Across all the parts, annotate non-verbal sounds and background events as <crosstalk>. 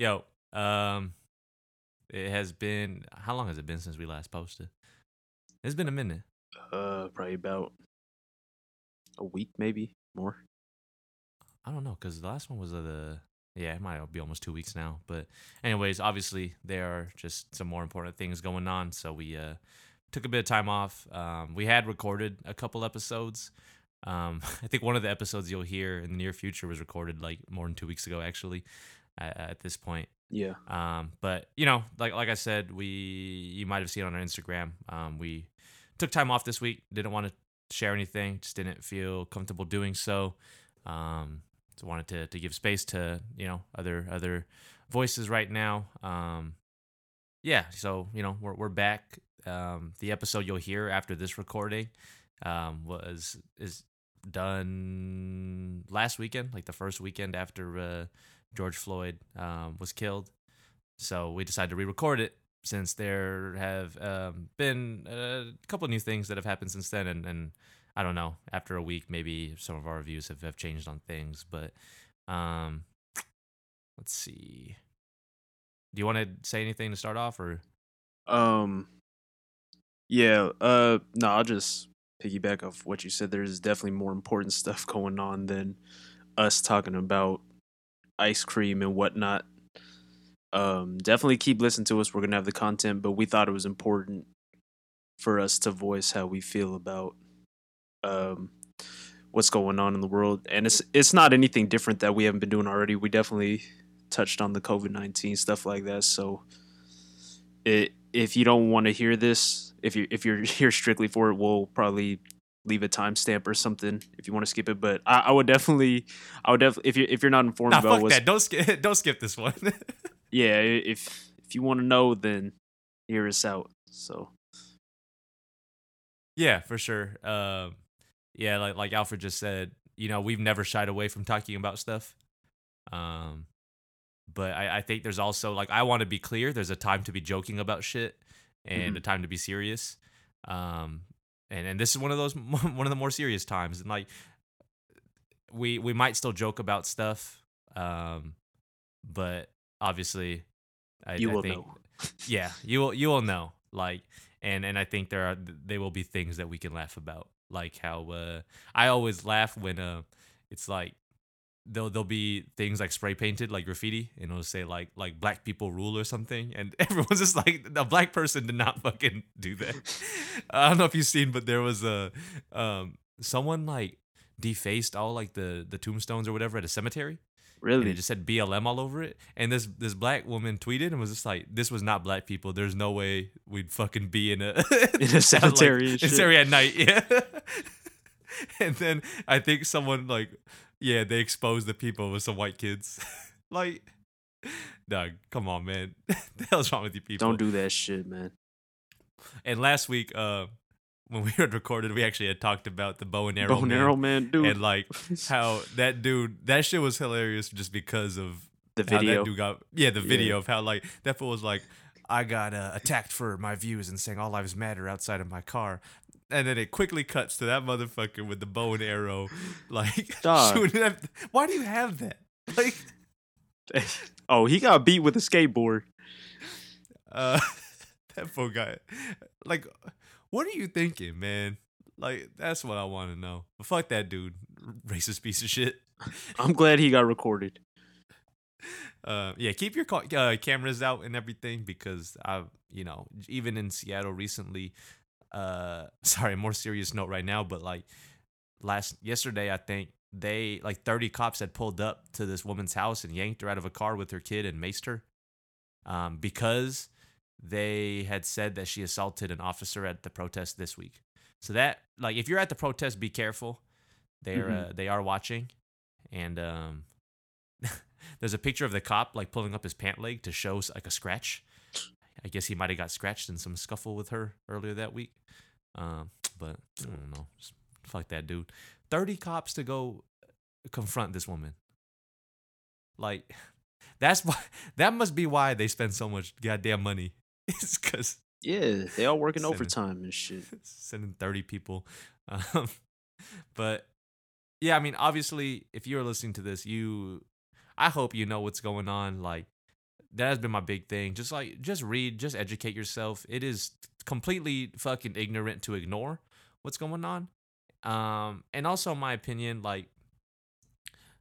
Yo, um, it has been how long has it been since we last posted? It's been a minute. Uh, probably about a week, maybe more. I don't know because the last one was uh, the yeah, it might be almost two weeks now. But anyways, obviously there are just some more important things going on, so we uh took a bit of time off. Um, we had recorded a couple episodes. Um, <laughs> I think one of the episodes you'll hear in the near future was recorded like more than two weeks ago, actually. At, at this point, Yeah. um, but you know, like like I said, we you might have seen on our Instagram. Um, we took time off this week. Didn't want to share anything. Just didn't feel comfortable doing so. Um, so wanted to to give space to you know other other voices right now. Um, yeah. So you know we're we're back. Um, the episode you'll hear after this recording um, was is done last weekend, like the first weekend after uh, George Floyd um, was killed. So we decided to re-record it since there have um, been a couple of new things that have happened since then, and, and I don't know. After a week, maybe some of our views have, have changed on things, but um, let's see. Do you want to say anything to start off, or Um. Yeah. Uh. No, I'll just piggyback off what you said. There's definitely more important <laughs> stuff going on than us talking about ice cream and whatnot. Um. Definitely keep listening to us. We're gonna have the content, but we thought it was important for us to voice how we feel about um what's going on in the world, and it's it's not anything different that we haven't been doing already. We definitely touched on the COVID nineteen stuff like that, so it, if you don't want to hear this, if you if you're <laughs> here strictly for it, we'll probably leave a timestamp or something if you want to skip it. But I, I would definitely, I would definitely if you if you're not informed nah, about fuck what's that. Don't skip. <laughs> Don't skip this one. <laughs> yeah, if if you want to know, then hear us out. So Yeah, for sure. Um, yeah, like like Alfred just said, you know, we've never shied away from talking about stuff. Um, but I, I think there's also like I want to be clear. There's a time to be joking about shit and Mhm. a time to be serious. Um, and and this is one of those <laughs> one of the more serious times. And like we we might still joke about stuff, um, but obviously, I, you I will think, know. <laughs> yeah you will you will know like and and i think there are they will be things that we can laugh about like how uh i always laugh when uh it's like there'll there'll be things like spray painted like graffiti and it'll say like like black people rule or something and <laughs> everyone's just like a black person did not fucking <laughs> do that i don't know if you've seen but there was a um someone like defaced all like the the tombstones or whatever at a cemetery and Really? it just said BLM all over it. And this this black woman tweeted and was just like, "This was not black people. There's no way we'd fucking be in a <laughs> In a cemetery like, cemetery at night." Yeah. and then I think someone like, yeah, they exposed the people with some white kids. <laughs> like, Doug, come on, man. <laughs> the hell's wrong with you people? Don't do that shit, man. And last week, uh, when we <laughs> had recorded, we actually had talked about the bow and arrow. Bone man arrow man, dude. and like how that dude that shit was hilarious just because of the how video. that dude got yeah the Yeah. video of how like that fool was like I got uh, attacked for my views and saying all lives matter outside of my car. And then it quickly cuts to that motherfucker with the bow and arrow, <laughs> like <laughs> shooting at. Why do you have that? <laughs> Like, oh, he got beat with a skateboard. uh, that fool guy. Like, what are you thinking, man? Like, that's what I want to know. But fuck that dude, racist piece of shit. I'm glad he got recorded. uh, yeah, keep your ca- uh, cameras out and everything because I've, you know, even in Seattle recently. Uh, <laughs> sorry, more serious note right now, but like last yesterday, I think they like thirty cops had pulled up to this woman's house and yanked her out of a car with her kid and maced her, um, because they had said that she assaulted an officer at the protest this week. So that like if you're at the protest, be careful. They're Mhm. uh, they are watching, and um, <laughs> there's a picture of the cop like pulling up his pant leg to show like a scratch. I guess he might have got scratched in some scuffle with her earlier that week. Um, <tsk> but I don't know. Just fuck that dude. Thirty cops to go confront this woman. Like <laughs> that's why <laughs> that must be why they spend so much goddamn money. <laughs> It's because Yeah, they all working Send it. overtime and shit. sending 30 people. Um, but yeah, I mean, obviously, if you're listening to this, you, I hope you know what's going on. Like, that has been my big thing. Just like just read, just educate yourself. It is completely fucking ignorant to ignore what's going on. Um, and also my opinion, like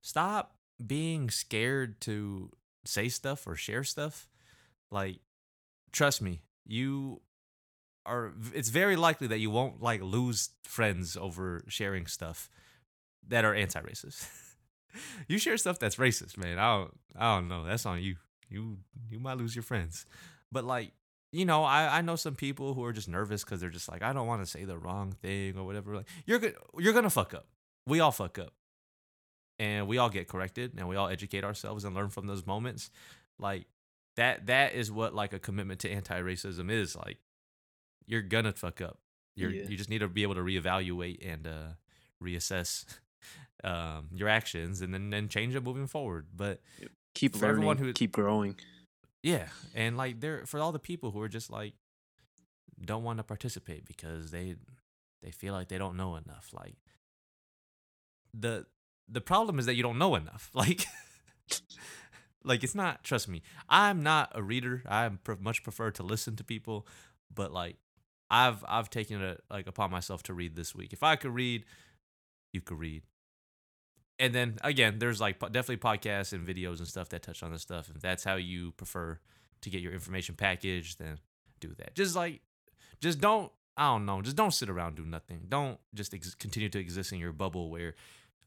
stop being scared to say stuff or share stuff. Like, trust me, you are it's very likely that you won't like lose friends over sharing stuff that are anti-racist. <laughs> you share stuff that's racist, man. I don't I don't know. That's on you. You you might lose your friends. But like, you know, I I know some people who are just nervous cuz they're just like I don't want to say the wrong thing or whatever. Like, you're good you're going to fuck up. We all fuck up. And we all get corrected and we all educate ourselves and learn from those moments. Like that that is what like a commitment to anti-racism is like you're gonna fuck up you're Yeah. you just need to be able to reevaluate and uh reassess <laughs> um your actions and then then change it moving forward but Keep For learning, everyone who- keep growing. yeah and like there for all the people who are just like don't want to participate because they they feel like they don't know enough like the the problem is that you don't know enough <laughs> like like it's not trust me i'm not a reader i pre- much prefer to listen to people but like i've i've taken it like upon myself to read this week if i could read you could read and then again there's like definitely podcasts and videos and stuff that touch on this stuff. If that's how you prefer to get your information packaged then do that. Just like just don't i don't know just don't sit around do nothing. Don't just ex- continue to exist in your bubble where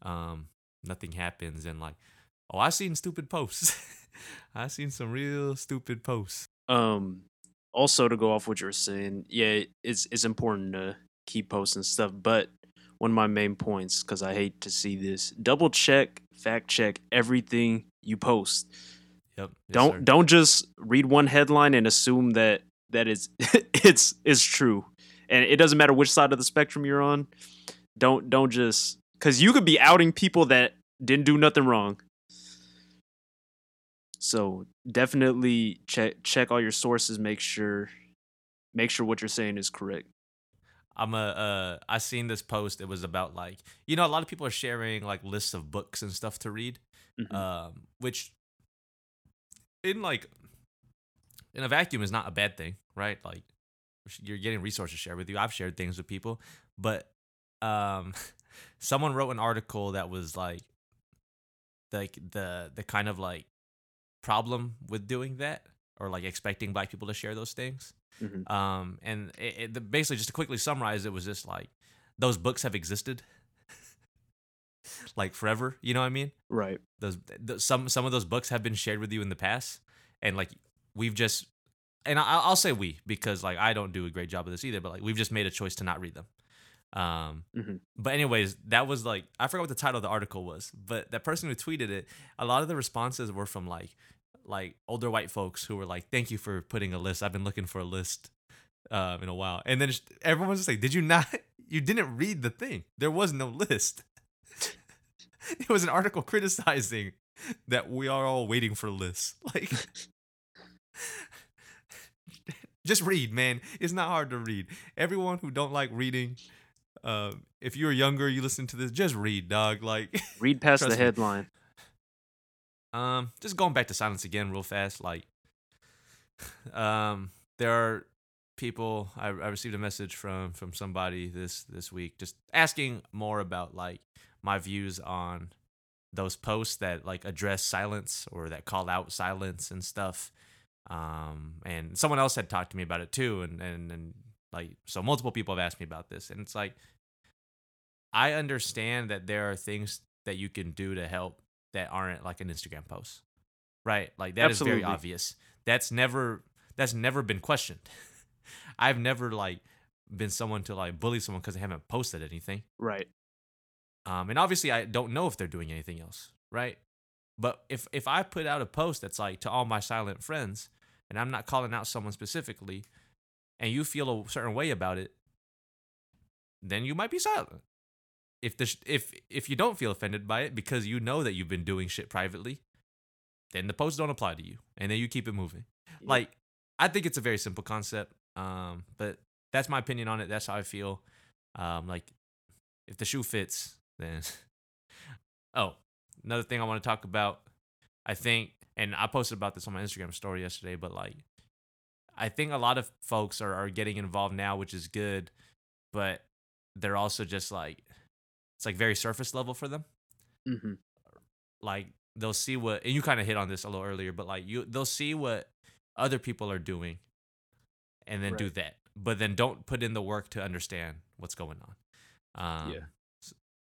um nothing happens and like oh i seen stupid posts. <laughs> I seen some real stupid posts. Um, also to go off what you were saying, yeah, it's it's important to keep posting stuff. But one of my main points, because I hate to see this, double check, fact check everything you post. yep yes, don't sir. don't just read one headline and assume that that is it's <laughs> is true. And it doesn't matter which side of the spectrum you're on. Don't don't just because you could be outing people that didn't do nothing wrong. So definitely check check all your sources. Make sure make sure what you're saying is correct. I'm a uh I seen this post it was about like you know a lot of people are sharing like lists of books and stuff to read Mhm. um which in like in a vacuum is not a bad thing right? Like you're getting resources shared with you. I've shared things with people but um <laughs> someone wrote an article that was like like the the kind of like problem with doing that or like expecting black people to share those things Mhm. um and it, it, the- basically just to quickly summarize it was just like those books have existed <laughs> like forever you know what i mean Right. those th- some some of those books have been shared with you in the past and like we've just and I, i'll say we because like i don't do a great job of this either but like we've just made a choice to not read them um Mhm. but anyways that was like i forgot what the title of the article was but that person who tweeted it a lot of the responses were from like like older white folks who were like thank you for putting a list i've been looking for a list um in a while and then just, everyone was just like did you not <laughs> you didn't read the thing there was no list <laughs> it was an article criticizing that we are all waiting for lists. <laughs> Like, just read, man. It's not hard to read. Everyone who don't like reading, um, if you're younger, you listen to this, just read, dog. Like, Read past the me. headline. Um, just going back to silence again, real fast. Like, <laughs> um, there are people. I, I received a message from from somebody this this week, just asking more about like my views on those posts that like address silence or that call out silence and stuff. Um, and someone else had talked to me about it too, and and and like so multiple people have asked me about this, and it's like I understand that there are things that you can do to help that aren't like an Instagram post, right? Like that is very obvious. That's never that's never been questioned. <laughs> I've never like been someone to like bully someone because they haven't posted anything. Right. Um, and obviously, I don't know if they're doing anything else, right? But if if I put out a post that's like to all my silent friends, and I'm not calling out someone specifically, and you feel a certain way about it, then you might be silent. If the sh- if if you don't feel offended by it because you know that you've been doing shit privately, then the posts don't apply to you, and then you keep it moving. Yeah. Like I think it's a very simple concept, um, but that's my opinion on it. That's how I feel. Um, like if the shoe fits, then <laughs> oh, another thing I want to talk about. I think and I posted about this on my Instagram story yesterday, but like, I think a lot of folks are, are getting involved now, which is good, but they're also just like, it's like very surface level for them. Mm-hmm. Like they'll see what, and you kind of hit on this a little earlier, but like you, they'll see what other people are doing, and then do that, but then don't put in the work to understand what's going on. Um, Yeah.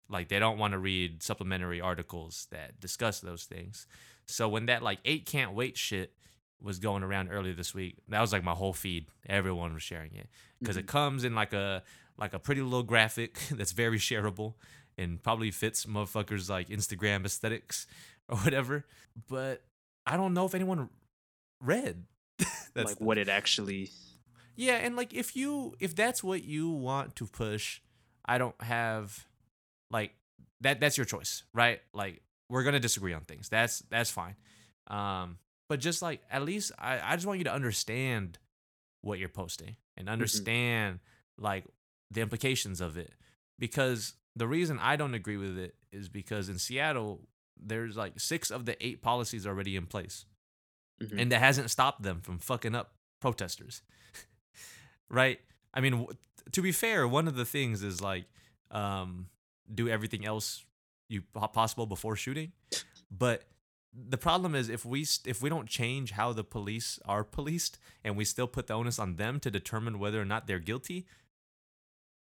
Like they don't want to read supplementary articles that discuss those things. So when that like eight can't wait shit was going around earlier this week, that was like my whole feed. Everyone was sharing it because it comes in like a like a pretty little graphic <laughs> that's very shareable and probably fits motherfuckers like Instagram aesthetics or whatever. But I don't know if anyone read. <laughs> that's like the- what it actually. yeah, and like if you if that's what you want to push, I don't have like that that's your choice, right? Like we're going to disagree on things. That's that's fine. Um but just like at least I I just want you to understand what you're posting and understand like the implications of it because the reason I don't agree with it is because in Seattle there's like 6 of the 8 policies already in place. Mhm. and that hasn't stopped them from fucking up protesters. <laughs> Right? I mean w- to be fair one of the things is like um do everything else you possible before shooting. But the problem is if we if we don't change how the police are policed and we still put the onus on them to determine whether or not they're guilty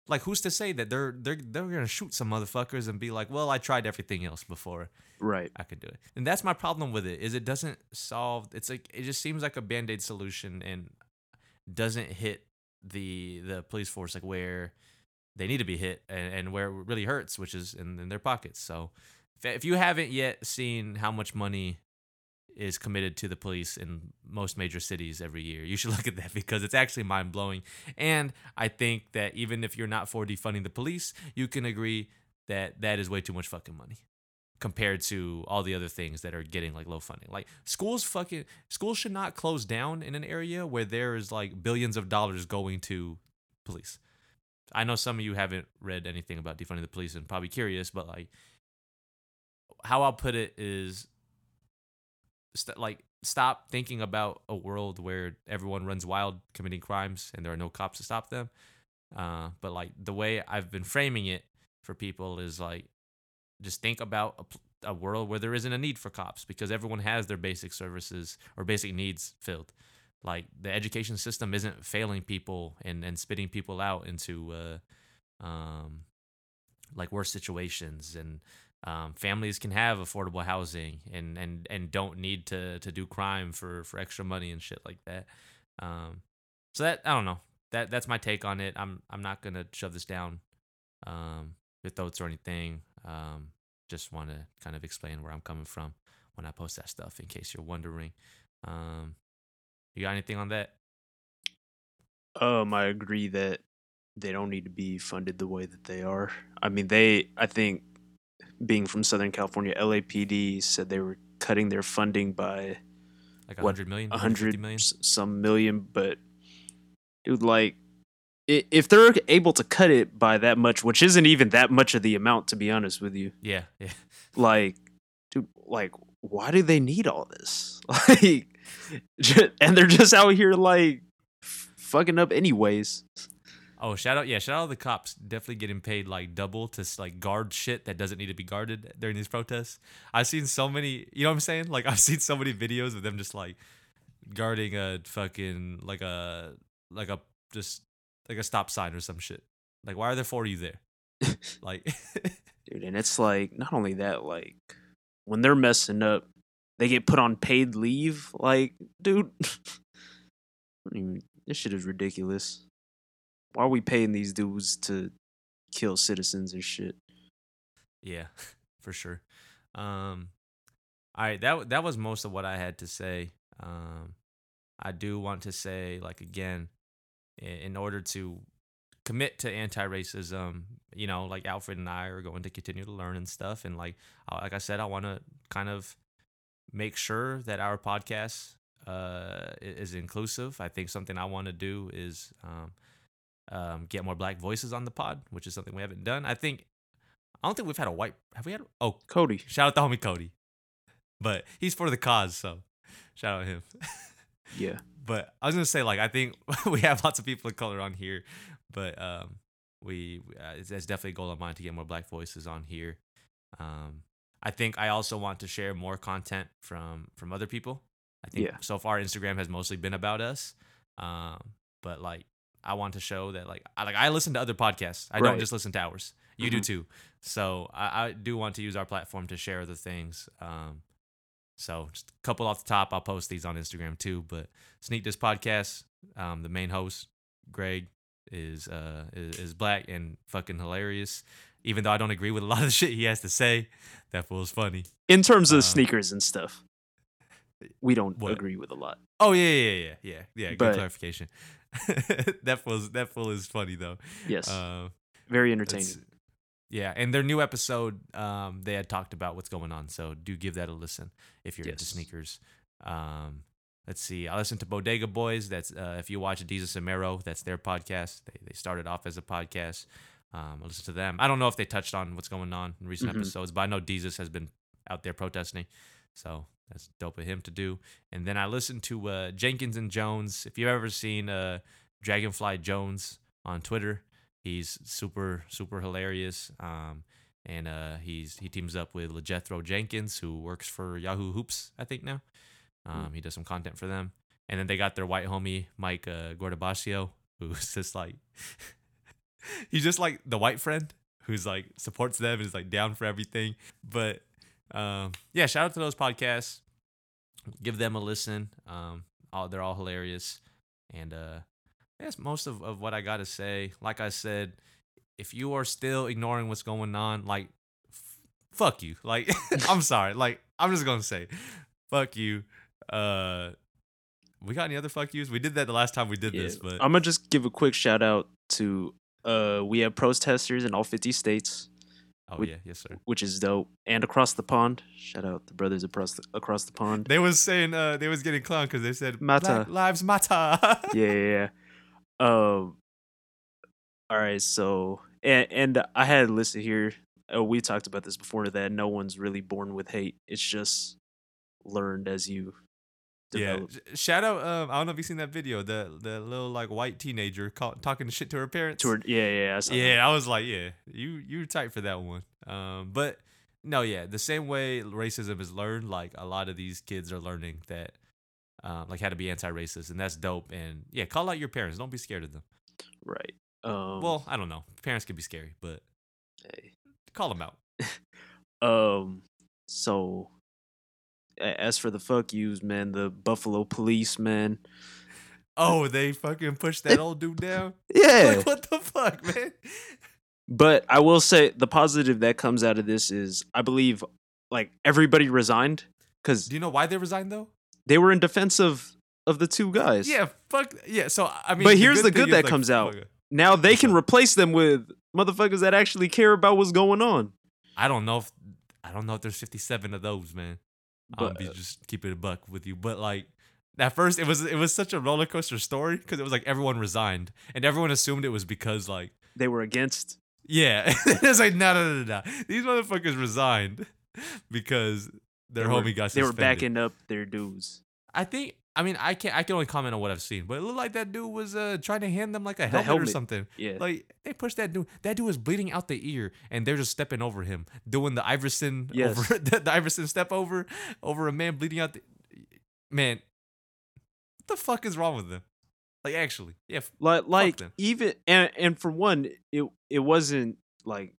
like who's to say that they're they're they're gonna shoot some motherfuckers and be like well i tried everything else before Right. I could do it. And that's my problem with it is it doesn't solve it's like it just seems like a band-aid solution and doesn't hit the the police force like where they need to be hit and, and where it really hurts, which is in, in their pockets. So if, if you haven't yet seen how much money is committed to the police in most major cities every year. You should <laughs> look at that because it's actually mind blowing. And I think that even if you're not for defunding the police, you can agree that that is way too much fucking money compared to all the other things that are getting like low funding. Like schools fucking schools should not close down in an area where there is like billions of dollars going to police. I know some of you haven't read anything about defunding the police and probably curious, but like how I'll put it is st- like stop thinking about a world where everyone runs wild committing crimes and there are no cops to stop them. Uh, but like the way I've been framing it for people is like just think about a, a world where there isn't a need for cops because everyone has their basic services or basic needs filled. Like the education system isn't failing people and, and spitting people out into uh, um, like worse situations and um, families can have affordable housing and, and, and don't need to, to do crime for, for extra money and shit like that. Um, so that I don't know that that's my take on it. I'm I'm not gonna shove this down um, your throats or anything. Um, just want to kind of explain where I'm coming from when I post that stuff, in case you're wondering. Um, you got anything on that? Um, I agree that they don't need to be funded the way that they are. I mean, they. I think being from Southern California, LAPD said they were cutting their funding by Like a hundred million, a 150 hundred million? some million, but dude, like, if they're able to cut it by that much, which isn't even that much of the amount, to be honest with you, Yeah, yeah. <laughs> like, dude, like, why do they need all this? <laughs> Like, and they're just out here like fucking up anyways. Oh, shout out! Yeah, shout out to the cops. Definitely getting paid like double to like guard shit that doesn't need to be guarded during these protests. I've seen so many. You know what I'm saying? Like <laughs> I've seen so many videos of them just like guarding a fucking like a like a just like a stop sign or some shit. Like why are there four of you there? <laughs> like <laughs> dude. And it's like not only that, like when they're messing up, they get put on paid leave. Like, dude, I this shit is ridiculous. Why are we paying these dudes to kill citizens and shit? Yeah, <laughs> for sure. Um, all right, that that was most of what I had to say. Um, I do want to say, like again, in order to commit to anti-racism, you know, like Alfred and I are going to continue to learn and stuff, and like like I said, I want to kind of make sure that our podcast uh, is inclusive. I think something I want to do is um, um, get more black voices on the pod, which is something we haven't done. I think I don't think we've had a white. Have we had? Oh, Cody, shout out to homie Cody, but he's for the cause. So Shout out him. <laughs> Yeah. but I was gonna say like I think <laughs> we have lots of people of color on here, but um, we uh, it's, it's definitely a goal of mine to get more black voices on here. Um, I think I also want to share more content from from other people. I think Yeah. so far Instagram has mostly been about us, um, but like I want to show that like I like I listen to other podcasts. I don't just listen to ours. You do Mhm. too. So I, I do want to use our platform to share other things. Um, so just a couple off the top, I'll post these on Instagram too. But Sneak This Podcast, um, the main host, Greg, is uh is, is black and fucking hilarious. Even though I don't agree with a lot of the <laughs> shit he has to say, that fool's funny. In terms of Uh, sneakers and stuff, we don't What? agree with a lot. Oh yeah, yeah, yeah, yeah, yeah. Good But- clarification. <laughs> that fool's that fool is funny though. Yes. Uh, very entertaining. Yeah, and their new episode, um, they had talked about what's going on. So do give that a listen if you're into sneakers. Um, let's see. I listened to Bodega Boys. That's uh, if you watch Desus and Mero, that's their podcast. They they started off as a podcast. Um, I listened to them. I don't know if they touched on what's going on in recent Mhm. episodes, but I know Desus has been out there protesting. So that's dope of him to do. And then I listened to uh, Jenkins and Jones. If you've ever seen uh, Dragonfly Jones on Twitter, he's super super hilarious. Um, and uh, he's he teams up with LeJethro Jenkins, who works for Yahoo Hoops, I think now. Um, He does some content for them. And then they got their white homie Mike uh, Gordabasio, who's <laughs> just like <laughs> he's just like the white friend who's like supports them and is like down for everything. But um, yeah, shout out to those podcasts. Give them a listen. Um, all they're all hilarious. And uh, that's most of, of what I got to say. Like I said, if you are still ignoring what's going on, like, f- fuck you. <laughs> Like, <laughs> I'm sorry. Like, I'm just gonna say, fuck you. Uh, we got any other fuck yous? We did that the last time we did Yeah. this, but I'm gonna just give a quick shout out to uh we have protesters in all 50 states, oh we- yeah, yes sir. which is dope, and across the pond. Shout out the brothers across the, across the pond. They was saying uh they was getting clowned because they said Mata. Lives matter. <laughs> yeah, yeah, yeah. Um. All right, so and and I had listed here. Oh, we talked about this before. That no one's really born with hate. It's just learned as you yeah. Shout out. Um, I don't know if you've seen that video. The the little like white teenager call, talking shit to her parents. Toward, yeah, yeah, I saw that. yeah, I was like, yeah, you you tight for that one. Um, but no, yeah, the same way racism is learned, like a lot of these kids are learning that, um, like how to be anti-racist, and that's dope. And yeah, call out your parents. Don't be scared of them. right. Um, Well, I don't know. Parents can be scary, but hey. call them out. <laughs> Um. So, as for the fuck yous, man, the Buffalo Police, man. Oh, they fucking pushed that old dude down. <laughs> Yeah. Like, what the fuck, man? But I will say the positive that comes out of this is I believe like everybody resigned because Do you know why they resigned though? they were in defense of of the two guys. Yeah, fuck. Yeah, so I mean, But here's the good that like, comes out. it. Now they can replace them with motherfuckers that actually care about what's going on. I don't know if I don't know if there's 57 of those, man. I'll But be uh, just keeping it a buck with you, but like at first it was it was such a roller coaster story because it was like everyone resigned and everyone assumed it was because like they were against. yeah, <laughs> it's like no no no no these motherfuckers resigned <laughs> because their they were, homie got They were backing up their dues. I think. I mean, I can not I can only comment on what I've seen, but it looked like that dude was uh trying to hand them like a helmet, or helmet. something. Yeah. Like they pushed that dude. That dude was bleeding out the ear, and they're just stepping over him, doing the Iverson Yes. over <laughs> the, the Iverson step over over a man bleeding out. The, man, what the fuck is wrong with them? Like actually, yeah. like like them. even and and for one, it it wasn't like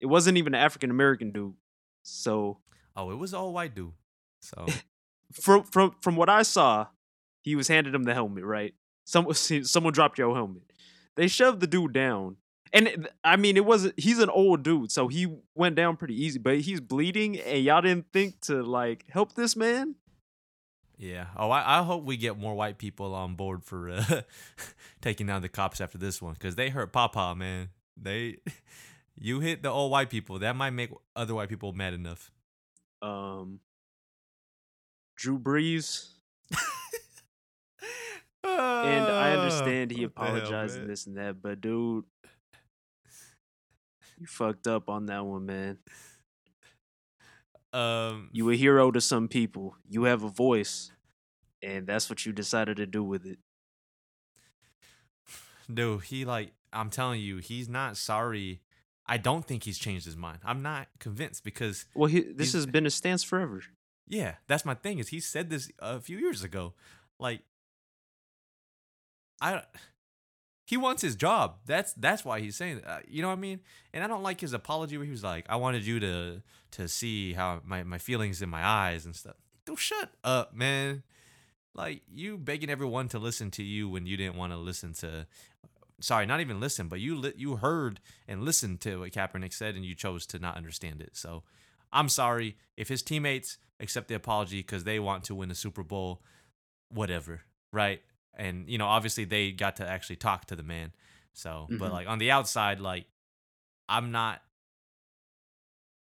it wasn't even an African American dude. So Oh, it was all white dude. So <laughs> from from from what I saw, he was handing him the helmet. Right? Someone <laughs> someone dropped your helmet. They shoved the dude down, and I mean it wasn't. He's an old dude, so he went down pretty easy. But he's bleeding, and y'all didn't think to like help this man. yeah. Oh, I, I hope we get more white people on board for uh, <laughs> taking down the cops after this one because they hurt Papa, man. They. <laughs> You hit the old white people. That might make other white people mad enough. Um, Drew Brees, and I understand he What the hell, apologized and this and that, but dude, you fucked up on that one, man. Um, You a hero to some people. You have a voice. and that's what you decided to do with it. Dude, he like I'm telling you, he's not sorry. I don't think he's changed his mind. I'm not convinced because Well, he, this has been his stance forever. yeah, that's my thing. Is he said this a few years ago? Like, I he wants his job. That's that's why he's saying. Uh, you know what I mean? And I don't like his apology where he was like, "I wanted you to to see how my my feelings in my eyes and stuff." Dude, shut up, man. Like you begging everyone to listen to you when you didn't want to listen to. Sorry, not even listen, but you li- you heard and listened to what Kaepernick said, and you chose to not understand it. So, I'm sorry if his teammates accept the apology because they want to win the Super Bowl, whatever, right? And you know, obviously they got to actually talk to the man. So, but Mhm. like on the outside, like I'm not,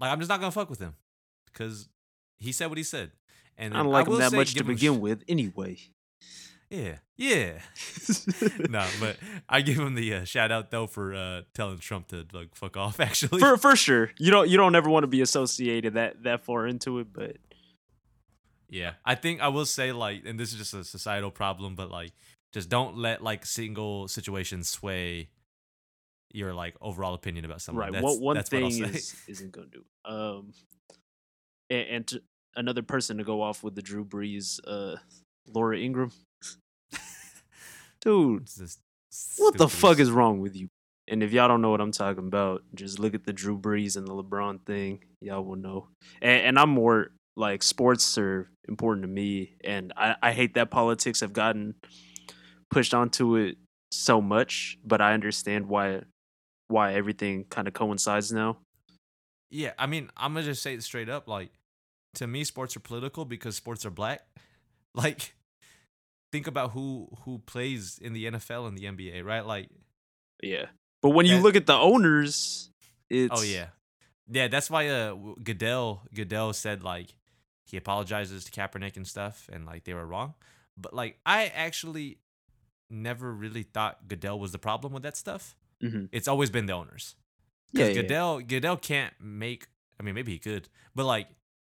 like I'm just not gonna fuck with him because he said what he said. And I don't like him that say much to him sh- begin with, anyway. Yeah, yeah. <laughs> no, but I give him the uh, shout out though for uh, telling Trump to like fuck off. <laughs> Actually, for for sure, you don't you don't ever want to be associated that that far into it, but Yeah, I think I will say like, and this is just a societal problem, but like, just don't let like single situations sway your like overall opinion about someone. right. That's, What one that's what I'll thing say. is isn't gonna do. Um, and, and to, another person to go off with the Drew Brees, uh, Laura Ingraham, <laughs> dude. It's What the fuck is wrong with you? And if y'all don't know what I'm talking about, just look at the Drew Brees and the LeBron thing. Y'all will know. And, and I'm more like sports are important to me, and I, I hate that politics have gotten pushed onto it so much. But I understand why why everything kind of coincides now. Yeah, I mean, I'm gonna just say it straight up. Like, to me, sports are political because sports are black. <laughs> Like, think about who who plays in the NFL and the NBA, right? Like, Yeah. But when you That- look at the owners, it's Oh yeah, yeah. That's why uh Goodell Goodell said like he apologizes to Kaepernick and stuff, and like they were wrong. But like I actually never really thought Goodell was the problem with that stuff. Mhm. It's always been the owners. yeah, 'Cause yeah. Goodell Goodell can't make. I mean, maybe he could, but like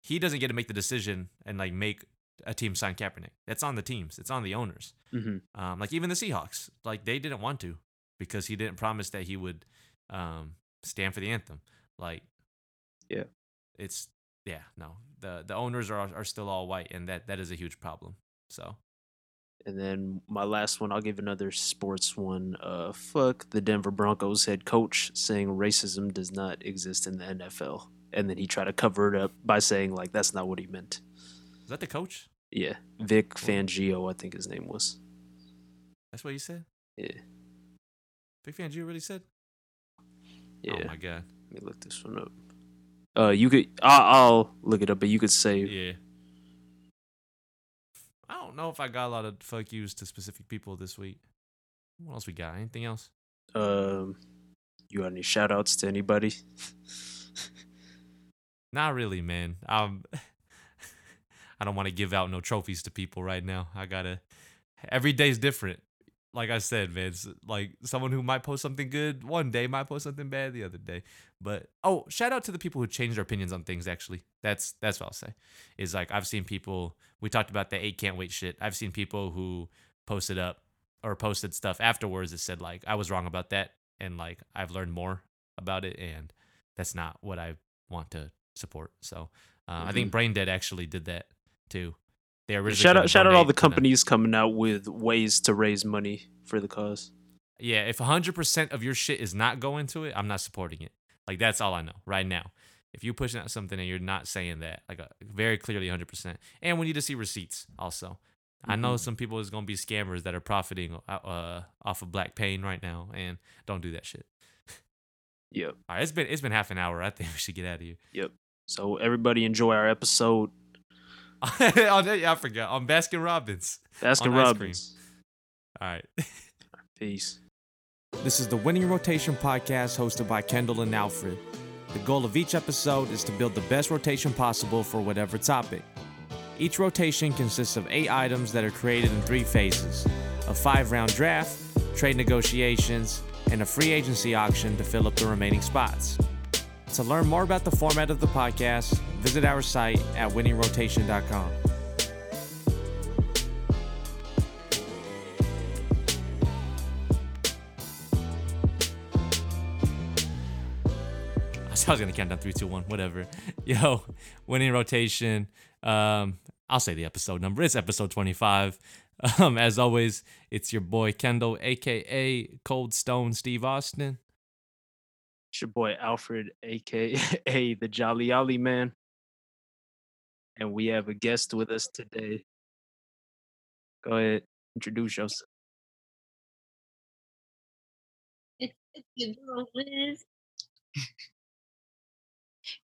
he doesn't get to make the decision and like make a team sign Kaepernick. That's on the teams. It's on the owners. Mhm. Um, like even the Seahawks, like they didn't want to because he didn't promise that he would um, stand for the anthem. Like, Yeah. it's yeah, no. The the owners are are still all white, and that that is a huge problem. So And then my last one, I'll give another sports one. Uh, fuck the Denver Broncos head coach saying racism does not exist in the NFL, and then he tried to cover it up by saying like that's not what he meant. is that the coach? Yeah, Vic. Fangio, I think his name was. That's what he said. Yeah, Big Fangio you really said? yeah. Oh my god. Let me look this one up. Uh, you could, I'll, I'll look it up, but you could say, Yeah. I don't know if I got a lot of fuck yous to specific people this week. What else we got? Anything else? um, you got any shout outs to anybody? <laughs> Not really, man. Um, <laughs> I don't want to give out no trophies to people right now. I gotta. Every day's different. Like I said, man. It's like someone who might post something good one day might post something bad the other day. But oh, shout out to the people who change their opinions on things. Actually, that's that's what I'll say. Is like I've seen people. We talked about the eight can't wait shit. I've seen people who posted up or posted stuff afterwards that said like I was wrong about that, and like I've learned more about it, and that's not what I want to support. So uh, I think Brain Dead actually did that too. They originally Shout out, shout out all the companies coming out with ways to raise money for the cause. Yeah, if 100% of your shit is not going to it, I'm not supporting it. Like that's all I know right now. If you're pushing out something and you're not saying that, like uh, very clearly 100%, and we need to see receipts also. I know Mhm. some people is gonna be scammers that are profiting uh, uh, off of black pain right now, and don't do that shit. Yep. All right, it's been it's been half an hour. I think we should get out of here. Yep. So everybody enjoy our episode. <laughs> oh, yeah, I forgot on Baskin Robbins. Baskin On ice cream. Robbins. All right. <laughs> Peace. This is the Winning Rotation podcast hosted by Kendall and Alfred. The goal of each episode is to build the best rotation possible for whatever topic. Each rotation consists of eight items that are created in three phases a five round draft, trade negotiations, and a free agency auction to fill up the remaining spots. To learn more about the format of the podcast, Visit our site at winningrotation.com. <laughs> I was gonna count down three, two, one, whatever. <laughs> Yo, winning rotation. Um, I'll say the episode number. It's episode twenty-five. <laughs> Um, as always, it's your boy Kendall, aka Cold Stone Steve Austin. It's your boy Alfred, aka the Jolly Ollie Man. And we have a guest with us today. Go ahead, introduce yourself. It's, it's your girl Liz,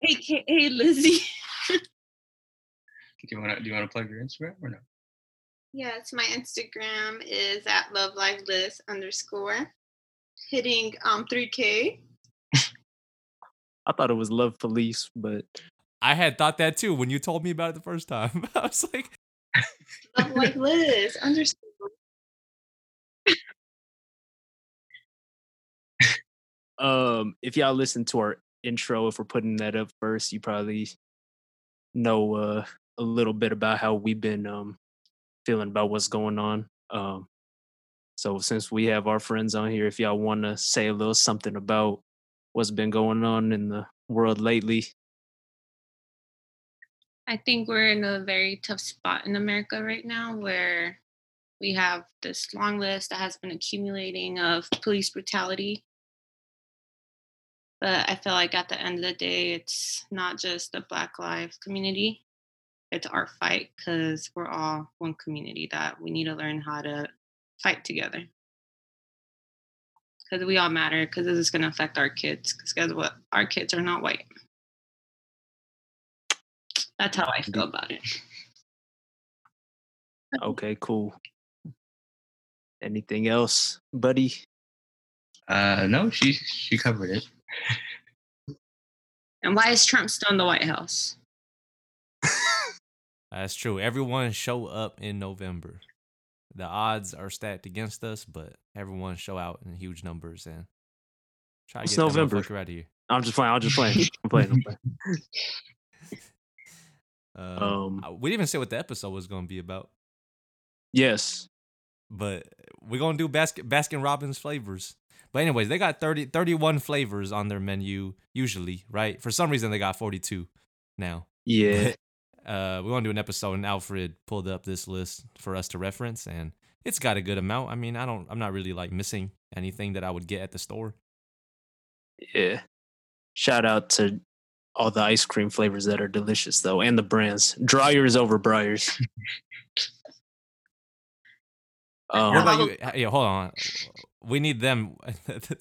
aka Lizzie. <laughs> Do you want to do you want to plug your Instagram or no? yes, my Instagram is at love life Liz underscore, hitting um 3k. <laughs> I thought it was Love Police, but I had thought that too when you told me about it the first time. <laughs> I was like, Love life <laughs> Liz underscore. um, if y'all listen to our intro, if we're putting that up first, you probably know uh, a little bit about how we've been um, feeling about what's going on. Um, so since we have our friends on here, if y'all want to say a little something about what's been going on in the world lately, I think we're in a very tough spot in America right now where we have this long list that has been accumulating of police brutality. But I feel like at the end of the day, it's not just the Black Lives community, it's our fight because we're all one community that we need to learn how to fight together. Because we all matter, because this is going to affect our kids. Because guess what? Our kids are not white. That's how I feel about it. okay, cool. Anything else, buddy? Uh, no, she she covered it. And why is Trump still in the White House? that's true. Everyone show up in November. The odds are stacked against us, but everyone show out in huge numbers and try to It's get November. motherfucker out of here. I'm just playing. I'm just playing. I'm playing. I'm playing. <laughs> Um, Um, we didn't even say what the episode was going to be about, Yes. but we're going to do Baskin, Baskin Robbins flavors. But anyways, they got 30, 31 flavors on their menu usually, right? For some reason, they got 42 now. Yeah. uh, we're going to do an episode, and Alfred pulled up this list for us to reference, and it's got a good amount. I mean, I don't, I'm not really like missing anything that I would get at the store. Yeah. Shout out to all the ice cream flavors that are delicious though, and the brands. Dreyer's over Breyers. <laughs> What Um, about you? Yeah, hold on. We need them.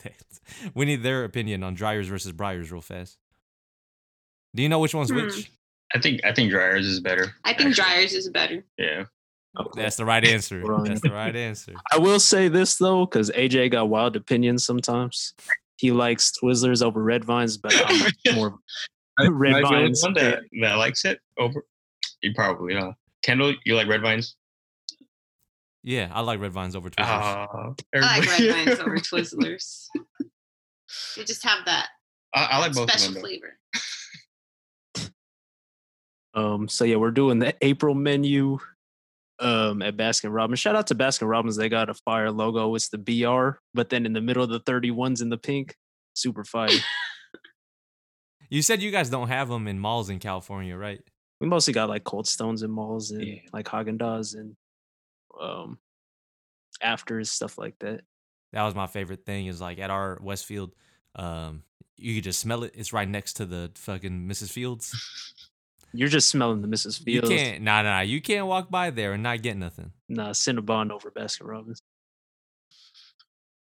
<laughs> we need their opinion on Dreyer's versus Breyers real fast. Do you know which one's Hmm. which? I think I think Dreyer's is better. I think actually. Dreyer's is better. Yeah. okay. That's the right answer. That's the right answer. I will say this though, because AJ got wild opinions sometimes. He likes Twizzlers over Red Vines, but I'm <laughs> more I- <laughs> Red am I the Vines. one that, that likes it over. You probably huh? Kendall, you like red vines? Yeah, I like red vines over Twizzlers. Ah, I like red vines over <laughs> Twizzlers. They just have that I, I like both of special them. Flavor. Um, so yeah, we're doing the April menu um at Baskin Robbins. Shout out to Baskin Robbins. They got a fire logo. It's the BR, but then in the middle of the 31s in the pink. Super fire. <laughs> you said you guys don't have them in malls in California, right? we mostly got like Cold Stones in malls and Yeah. like Haagen Dazs and um afters stuff like that. That was my favorite thing. Is like at our Westfield, um, you could just smell it. It's right next to the fucking Mrs. Fields. You're just smelling the Mrs. Fields. You can't, nah, nah, you can't walk by there and not get nothing. Nah, Cinnabon over Baskin Robbins.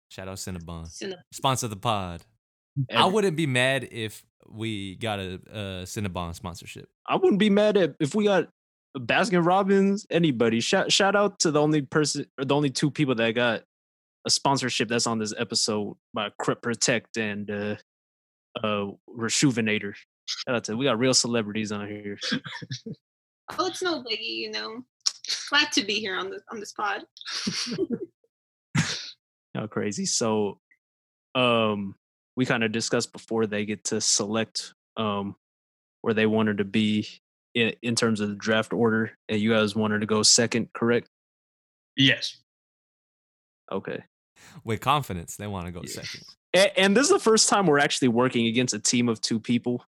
Shout out Cinnabon. Cinna- Sponsor the pod. I wouldn't be mad if we got a, a Cinnabon sponsorship. I wouldn't be mad at if we got Baskin Robbins, anybody. Shout shout out to the only person or the only two people that got a sponsorship that's on this episode by Crep Protect and uh uh Reshoevn8r. Shout out to we got real celebrities on here. <laughs> Oh, it's no biggie, you know. Glad to be here on this on this pod. <laughs> How crazy. So um we kind of discussed before they get to select um where they wanted to be in, in terms of the draft order and you guys wanted to go second, correct? Yes. Okay. With confidence, they want to go Yeah. second. and, and this is the first time we're actually working against a team of two people.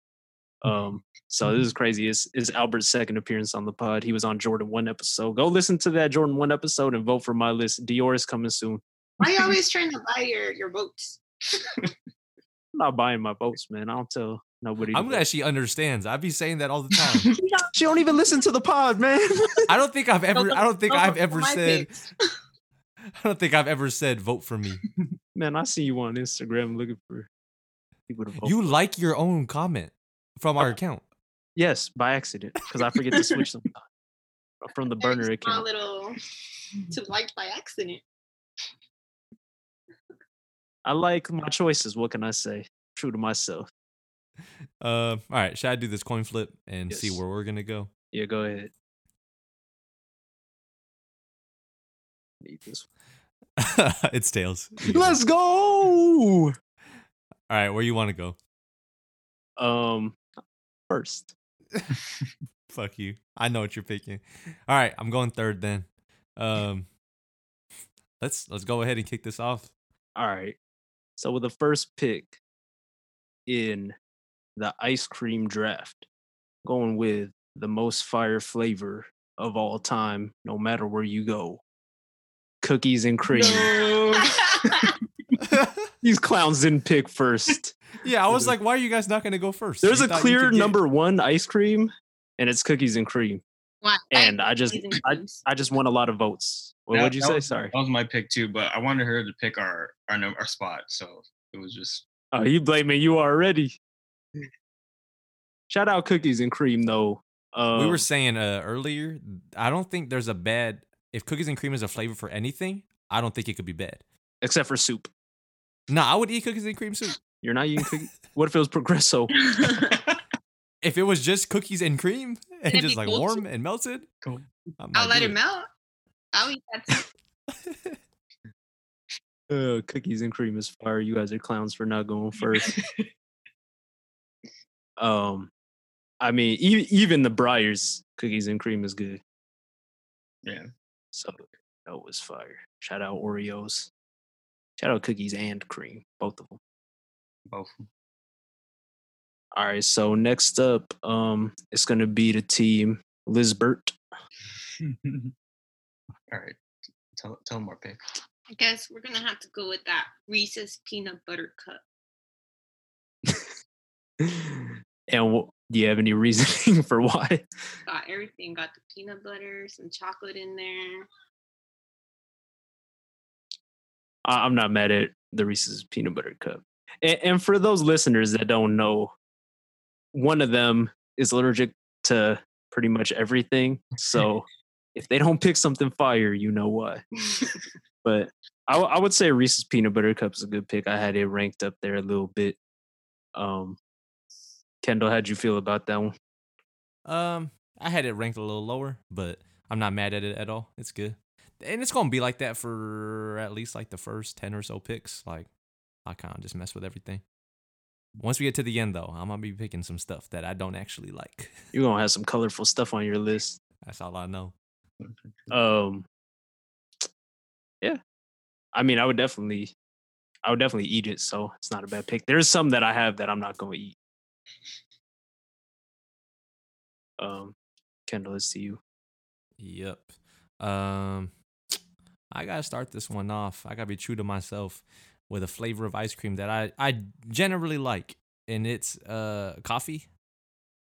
Um, so this is crazy. It's, it's Albert's second appearance on the pod. He was on Jordan one episode. Go listen to that Jordan one episode and vote for my list. Dior is coming soon. Why are you <laughs> always trying to buy your your votes? <laughs> I'm not buying my votes, man. I don't tell nobody. I'm vote. glad she understands. I be saying that all the <laughs> time. She don't- even listen to the pod, man. I don't think I've ever. I don't think those I've ever said. <laughs> I don't think I've ever said vote for me. <laughs> man, I see you on Instagram looking for people to vote. You like your own comment from our uh, account. yes, by accident because I forget to switch sometimes from the burner Very small account. little to like by accident. I like my choices. What can I say? True to myself. Uh, all right. Should I do this coin flip and see where we're gonna go? Yeah, go ahead. Need this. <laughs> it's tails. Let's go. <laughs> All right, where you want to go? Um, first. <laughs> Fuck you. I know what you're picking. All right, I'm going third then. Um, let's let's go ahead and kick this off. All right. So with the first pick in the ice cream draft, going with the most fire flavor of all time, no matter where you go. Cookies and cream. <laughs> <laughs> These clowns didn't pick first. yeah, I was like, why are you guys not gonna go first? There's You a clear could get- number one ice cream, and it's cookies and cream. Why? And I just, I. I just won a lot of votes. What That- would you say? was- Sorry. That was my pick too, but I wanted her to pick our our our spot, so it was just Oh, you blaming you already. Shout out cookies and cream though. Um, we were saying uh, earlier. I don't think there's a bad. If cookies and cream is a flavor for anything, I don't think it could be bad. except for soup. Nah, I would eat cookies and cream soup. <laughs> You're not eating cookies. <laughs> what if it was Progresso? <laughs> If it was just cookies and cream and it just like cold warm and melted, Cool. I I'll let do it melt. I'll eat that too. <laughs> Uh, cookies and cream is fire. You guys are clowns for not going first. <laughs> um, I mean, e- even the Breyers cookies and cream is good. yeah. So that was fire. Shout out Oreos. Shout out cookies and cream, both of them. Both. All right. So next up, um, it's gonna be the team Lizbert. <laughs> All right. Tell tell them our pick. I guess we're gonna have to go with that Reese's peanut butter cup. <laughs> and do you have any reasoning <laughs> for why? Got everything. Got the peanut butter, some chocolate in there. I'm not mad at the Reese's peanut butter cup. And, and for those listeners that don't know, one of them is allergic to pretty much everything. <laughs> So if they don't pick something fire, you know why. <laughs> But I, w- I would say Reese's peanut butter cup is a good pick. I had it ranked up there a little bit. Um, Kendall, how'd you feel about that one? Um, I had it ranked a little lower, but I'm not mad at it at all. It's good, and it's gonna be like that for at least like the first ten or so picks. Like, I kind of just mess with everything. Once we get to the end, though, I'm gonna be picking some stuff that I don't actually like. You're gonna have <laughs> some colorful stuff on your list. That's all I know. Um, yeah, I mean, I would definitely, I would definitely eat it. So it's not a bad pick. There's some that I have that I'm not going to eat. Um, Kendall, let's see you. Yep. Um, I gotta start this one off. I gotta be true to myself with a flavor of ice cream that I I generally like, and it's uh coffee.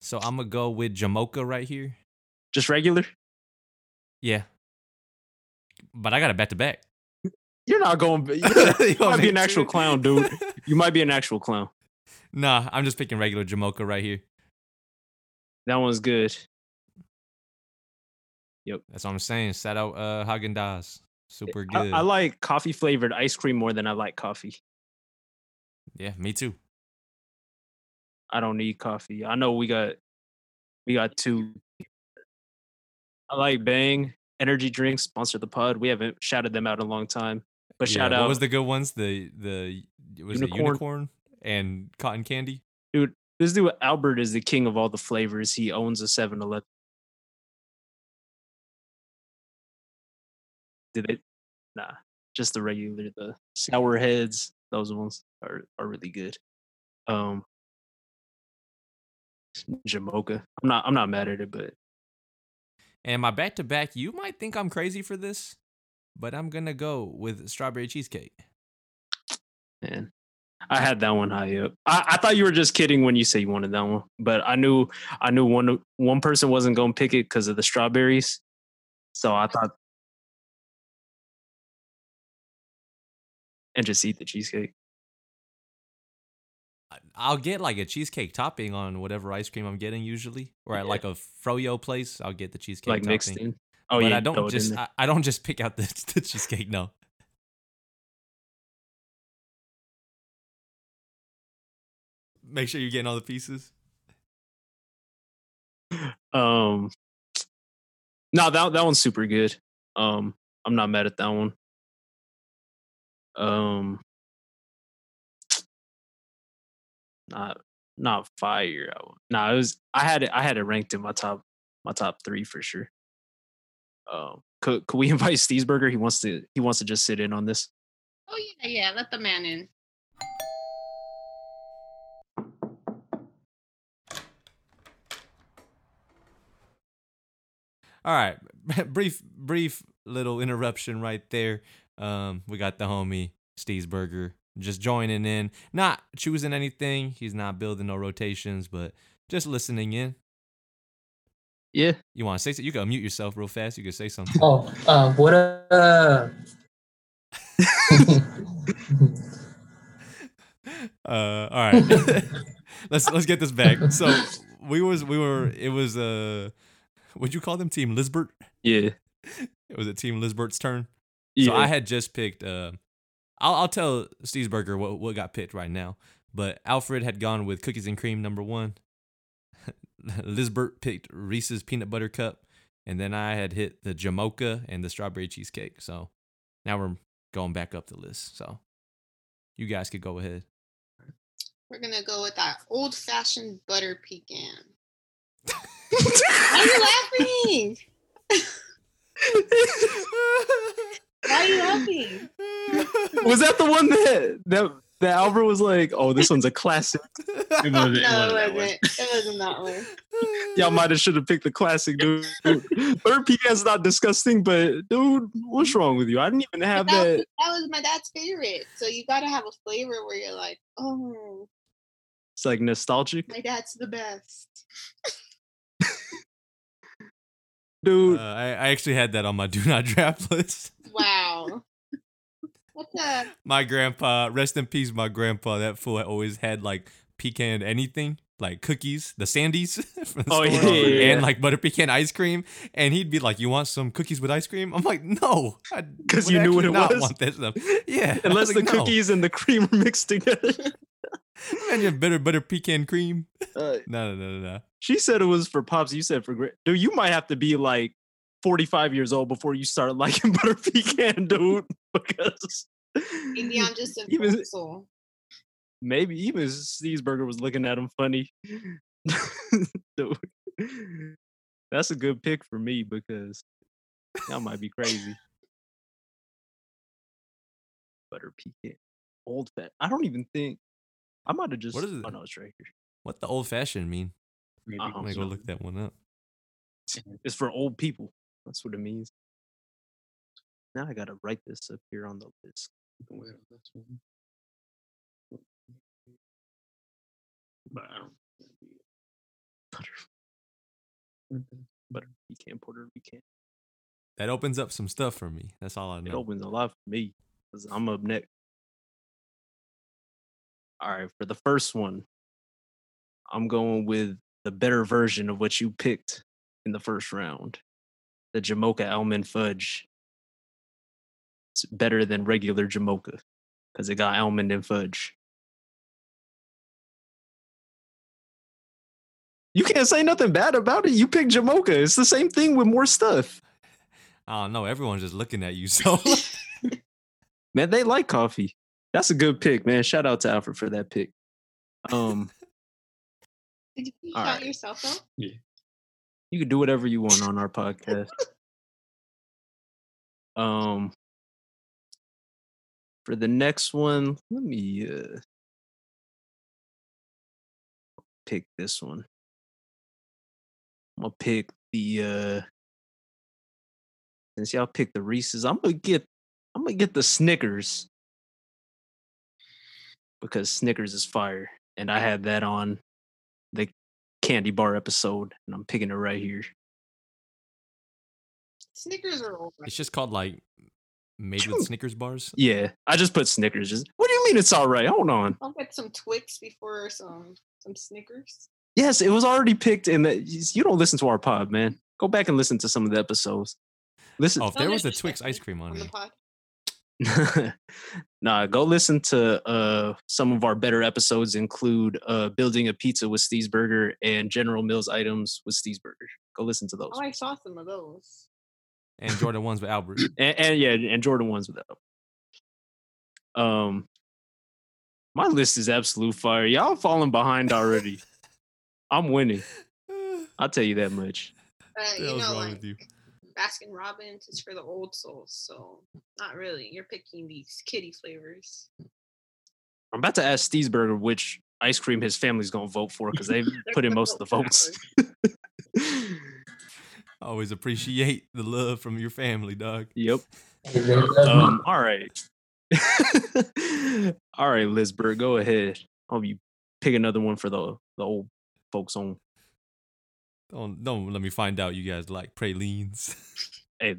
So I'm gonna go with Jamocha right here. Just regular. Yeah. But I got a back to back. You're not going. <laughs> You might be an actual clown, dude. <laughs> You might be an actual clown. Nah, I'm just picking regular Jamocha right here. That one's good. Yep. That's what I'm saying. Shout out uh Häagen-Dazs. Super I, good. I like coffee flavored ice cream more than I like coffee. yeah, me too. I don't need coffee. I know we got we got two. I like Bang energy drinks sponsor the pod. We haven't shouted them out in a long time, but Yeah, out. what was the good ones? The the was it Unicorn. unicorn and cotton candy? Dude, this dude Albert is the king of all the flavors. He owns a 7-Eleven. Did it? Nah, just the regular the sour heads. Those ones are are really good. Um, Jamocha. I'm not I'm not mad at it, but And my back to back, you might think I'm crazy for this, but I'm gonna go with strawberry cheesecake. man, I had that one high up. I, I thought you were just kidding when you said you wanted that one, but I knew I knew one one person wasn't gonna pick it because of the strawberries. So I thought, and just eat the cheesecake. I'll get like a cheesecake topping on whatever ice cream I'm getting usually, or at Yeah. like a froyo place, I'll get the cheesecake like mixed topping. in. Oh but yeah, I don't just. I, I don't just pick out the, <laughs> the cheesecake. No. Make sure you're getting all the pieces. Um, no, that that one's super good. Um, I'm not mad at that one. Um, not not fire. I w- Nah, it was. I had it. I had it ranked in my top my top three for sure. Um, could could we <laughs> invite Steezburger? He wants to he wants to just sit in on this. Oh yeah, yeah. Let the man in. All right, <laughs> brief brief little interruption right there. Um, we got the homie Steezburger just joining in, not choosing anything. He's not building no rotations, but just listening in. Yeah, You want to say something? You can unmute yourself real fast. You can say something. Oh, uh, what <laughs> up? uh, all right, <laughs> let's let's get this back. So we was we were it was uh, what'd you call them? Team Lizbert. yeah, <laughs> It was it Team Lizbert's turn. yeah. So I had just picked. Uh, I'll I'll tell Steezburger what what got picked right now. But Alfred had gone with cookies and cream number one. <laughs> Lizbert picked Reese's peanut butter cup, and then I had hit the Jamocha and the strawberry cheesecake. So now we're going back up the list. So you guys could go ahead. We're gonna go with that old fashioned butter pecan. <laughs> Why are you laughing? <laughs> Why are you laughing? <laughs> was that the one that that that Albert was like, "Oh, this one's a classic." <laughs> It wasn't, it No, wasn't it wasn't. It wasn't that one. <laughs> Y'all might have should have picked the classic, dude. Third pecan's not disgusting, but dude, what's wrong with you? I didn't even have that, was, that. that was my dad's favorite. So you gotta have a flavor where you're like, oh, It's like nostalgic, my dad's the best. Dude. Uh, I, I actually had that on my <laughs> do not draft list. Wow. <laughs> What the? My grandpa, rest in peace, my grandpa. That fool always had like pecan anything, like cookies, the Sandies <laughs> from the Oh, store, yeah, yeah, yeah. and like butter pecan ice cream. And he'd be like, "You want some cookies with ice cream?" I'm like, "No," 'Cause would you knew what actually it not was? Want that stuff. Yeah, Unless was the no. cookies and the cream are mixed together. Imagine butter butter pecan cream. Uh, No, no, no, no, no. she said it was for pops. You said for great. Dude, you might have to be like 45 years old before you start <laughs> liking butter pecan, dude. <laughs> Because Maybe I'm just a Even- vessel. maybe even Steve's was looking at him funny. <laughs> Dude, that's a good pick for me because y'all might be crazy. Butter pecan, old fat. I don't even think I might have just. What is it? Oh no, it's right here. What the old fashioned mean? Maybe. Uh-huh. I'm gonna go look that one up. <laughs> It's for old people. That's what it means. Now I gotta write this up here on the list. Wait, that's one. But I don't. <laughs> Butter, Okay. butter pecan, Puerto Rican. That opens up some stuff for me. That's all I need. It know. opens a lot for me because I'm up next. All right, for the first one, I'm going with the better version of what you picked in the first round the Jamocha almond fudge. It's better than regular Jamocha because it got almond and fudge. You can't say nothing bad about it. You picked Jamocha. It's the same thing with more stuff. I don't know. Everyone's just looking at you. <laughs> So <laughs> Man, they like coffee. That's a good pick, man. Shout out to Alfred for that pick. Um, Did you shout right. yourself out? you can do whatever you want on our podcast. Um, for the next one, let me uh pick this one. I'm gonna pick the uh since y'all pick the Reese's, I'm gonna get I'm gonna get the Snickers because Snickers is fire, and I had that on candy bar episode, and I'm picking it right here. Snickers are over. It's just called like made with Snickers bars. Yeah, I just put Snickers. Just what do you mean it's all right? Hold on. I'll get some Twix before some some Snickers. Yes, it was already picked in the. You don't listen to our pod, man. Go back and listen to some of the episodes. Listen, Oh, if there was a Twix ice cream on on the it. pod. <laughs> nah, go listen to uh some of our better episodes include uh building a pizza with Steve's Burger and General Mills items with Steve's Burger. Go listen to those. Oh, I saw some of those. And Jordan ones with Albert. <clears throat> And, and yeah, and Jordan ones without. Um my list is absolute fire. Y'all falling behind already. <laughs> I'm winning. <sighs> I'll tell you that much. Uh, What the you hell's know, wrong like with you? Baskin Robbins is for the old souls, so not really. You're picking these kitty flavors. I'm about to ask Steve's Burger which ice cream his family's gonna vote for because they've <laughs> put in most of the votes. <laughs> Always appreciate the love from your family, dog. yep. Hey, they love me. Um, <laughs> all right. all right, Lizbert, go ahead. I'll you pick another one for the the old folks on. Don't don't let me find out you guys like pralines. Hey,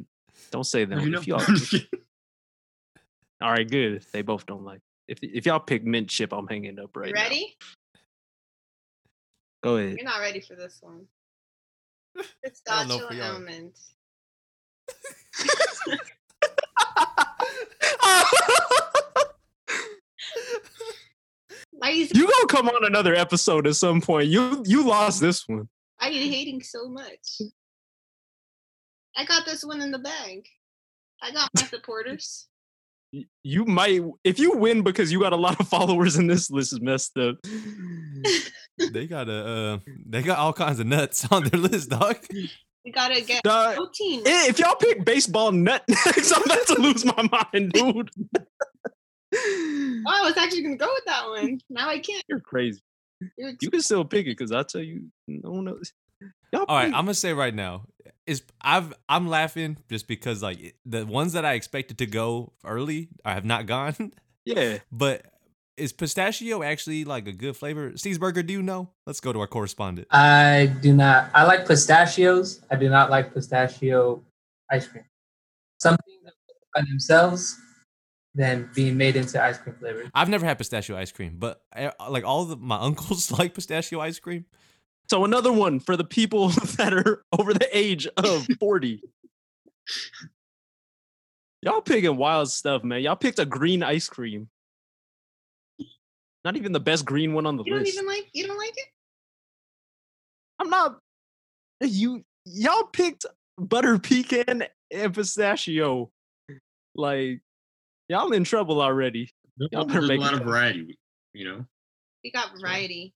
don't say them. If y'all, <laughs> all right, good. They both don't like. If if y'all pick mint chip, I'm hanging up right You now. ready? Go ahead. You're not ready for this one. <laughs> I don't know Pistachio if we are. almonds. <laughs> You, you gonna come on another episode at some point. You you lost this one. Why you hating so much? I got this one in the bag. I got my <laughs> supporters. You might if you win because you got a lot of <laughs> followers in this list is messed up. <laughs> they got a uh, they got all kinds of nuts on their list, dog. We gotta get Dog, protein. Eh, If y'all pick baseball nut next, I'm about to lose my mind, dude. Oh, I was actually gonna go with that one. Now I can't. You're crazy. You're can still pick it because I tell you, no one knows. Y'all All right, pick- I'm gonna say right now is I've I'm laughing just because like the ones that I expected to go early I have not gone. <laughs> yeah. But is pistachio actually like a good flavor? Steve's Burger, do you know? Let's go to our correspondent. I do not. I like pistachios. I do not like pistachio ice cream. Something that by themselves than being made into ice cream flavor. I've never had pistachio ice cream, but uh, like all of the, my uncles <laughs> like pistachio ice cream. So another one for the people <laughs> that are over the age of <laughs> 40. Y'all picking wild stuff, man. Y'all picked a green ice cream. Not even the best green one on the You don't list. even like. You don't like it. I'm not. You y'all picked butter pecan and pistachio. Like y'all in trouble already. Y'all better There's a lot of variety, you know. We got variety.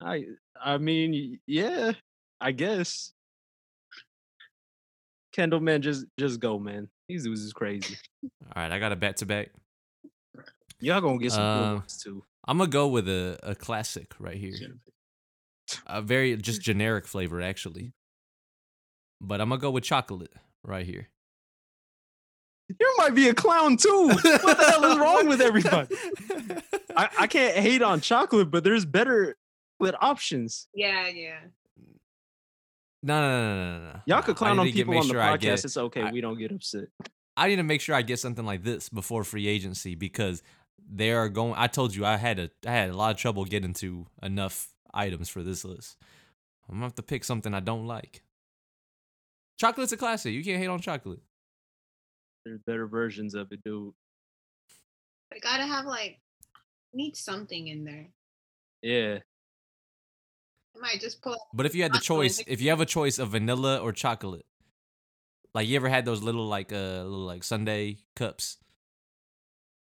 I I mean, yeah, I guess. Kendall, man, just just go, man. These dudes is crazy. All right, I got a back to back. Y'all gonna get some good Uh, ones too. I'm gonna go with a, a classic right here. A very just generic flavor actually. But I'm gonna go with chocolate right here. You might be a clown too. What the hell is <laughs> wrong with everybody? I, I can't hate on chocolate, but there's better chocolate options. Yeah, yeah. No, no, no, no, no, no. Y'all could clown on people make on the sure podcast. get- it's okay. I- we don't get upset. I need to make sure I get something like this before free agency because they are going. I told you I had a I had a lot of trouble getting to enough items for this list. I'm gonna have to pick something I don't like. Chocolate's a classic. You can't hate on chocolate. There's better versions of it, dude. I gotta have like need something in there. Yeah. I might just pull. But if you had the choice, if you have a choice of vanilla or chocolate, like you ever had those little like uh little like sundae cups?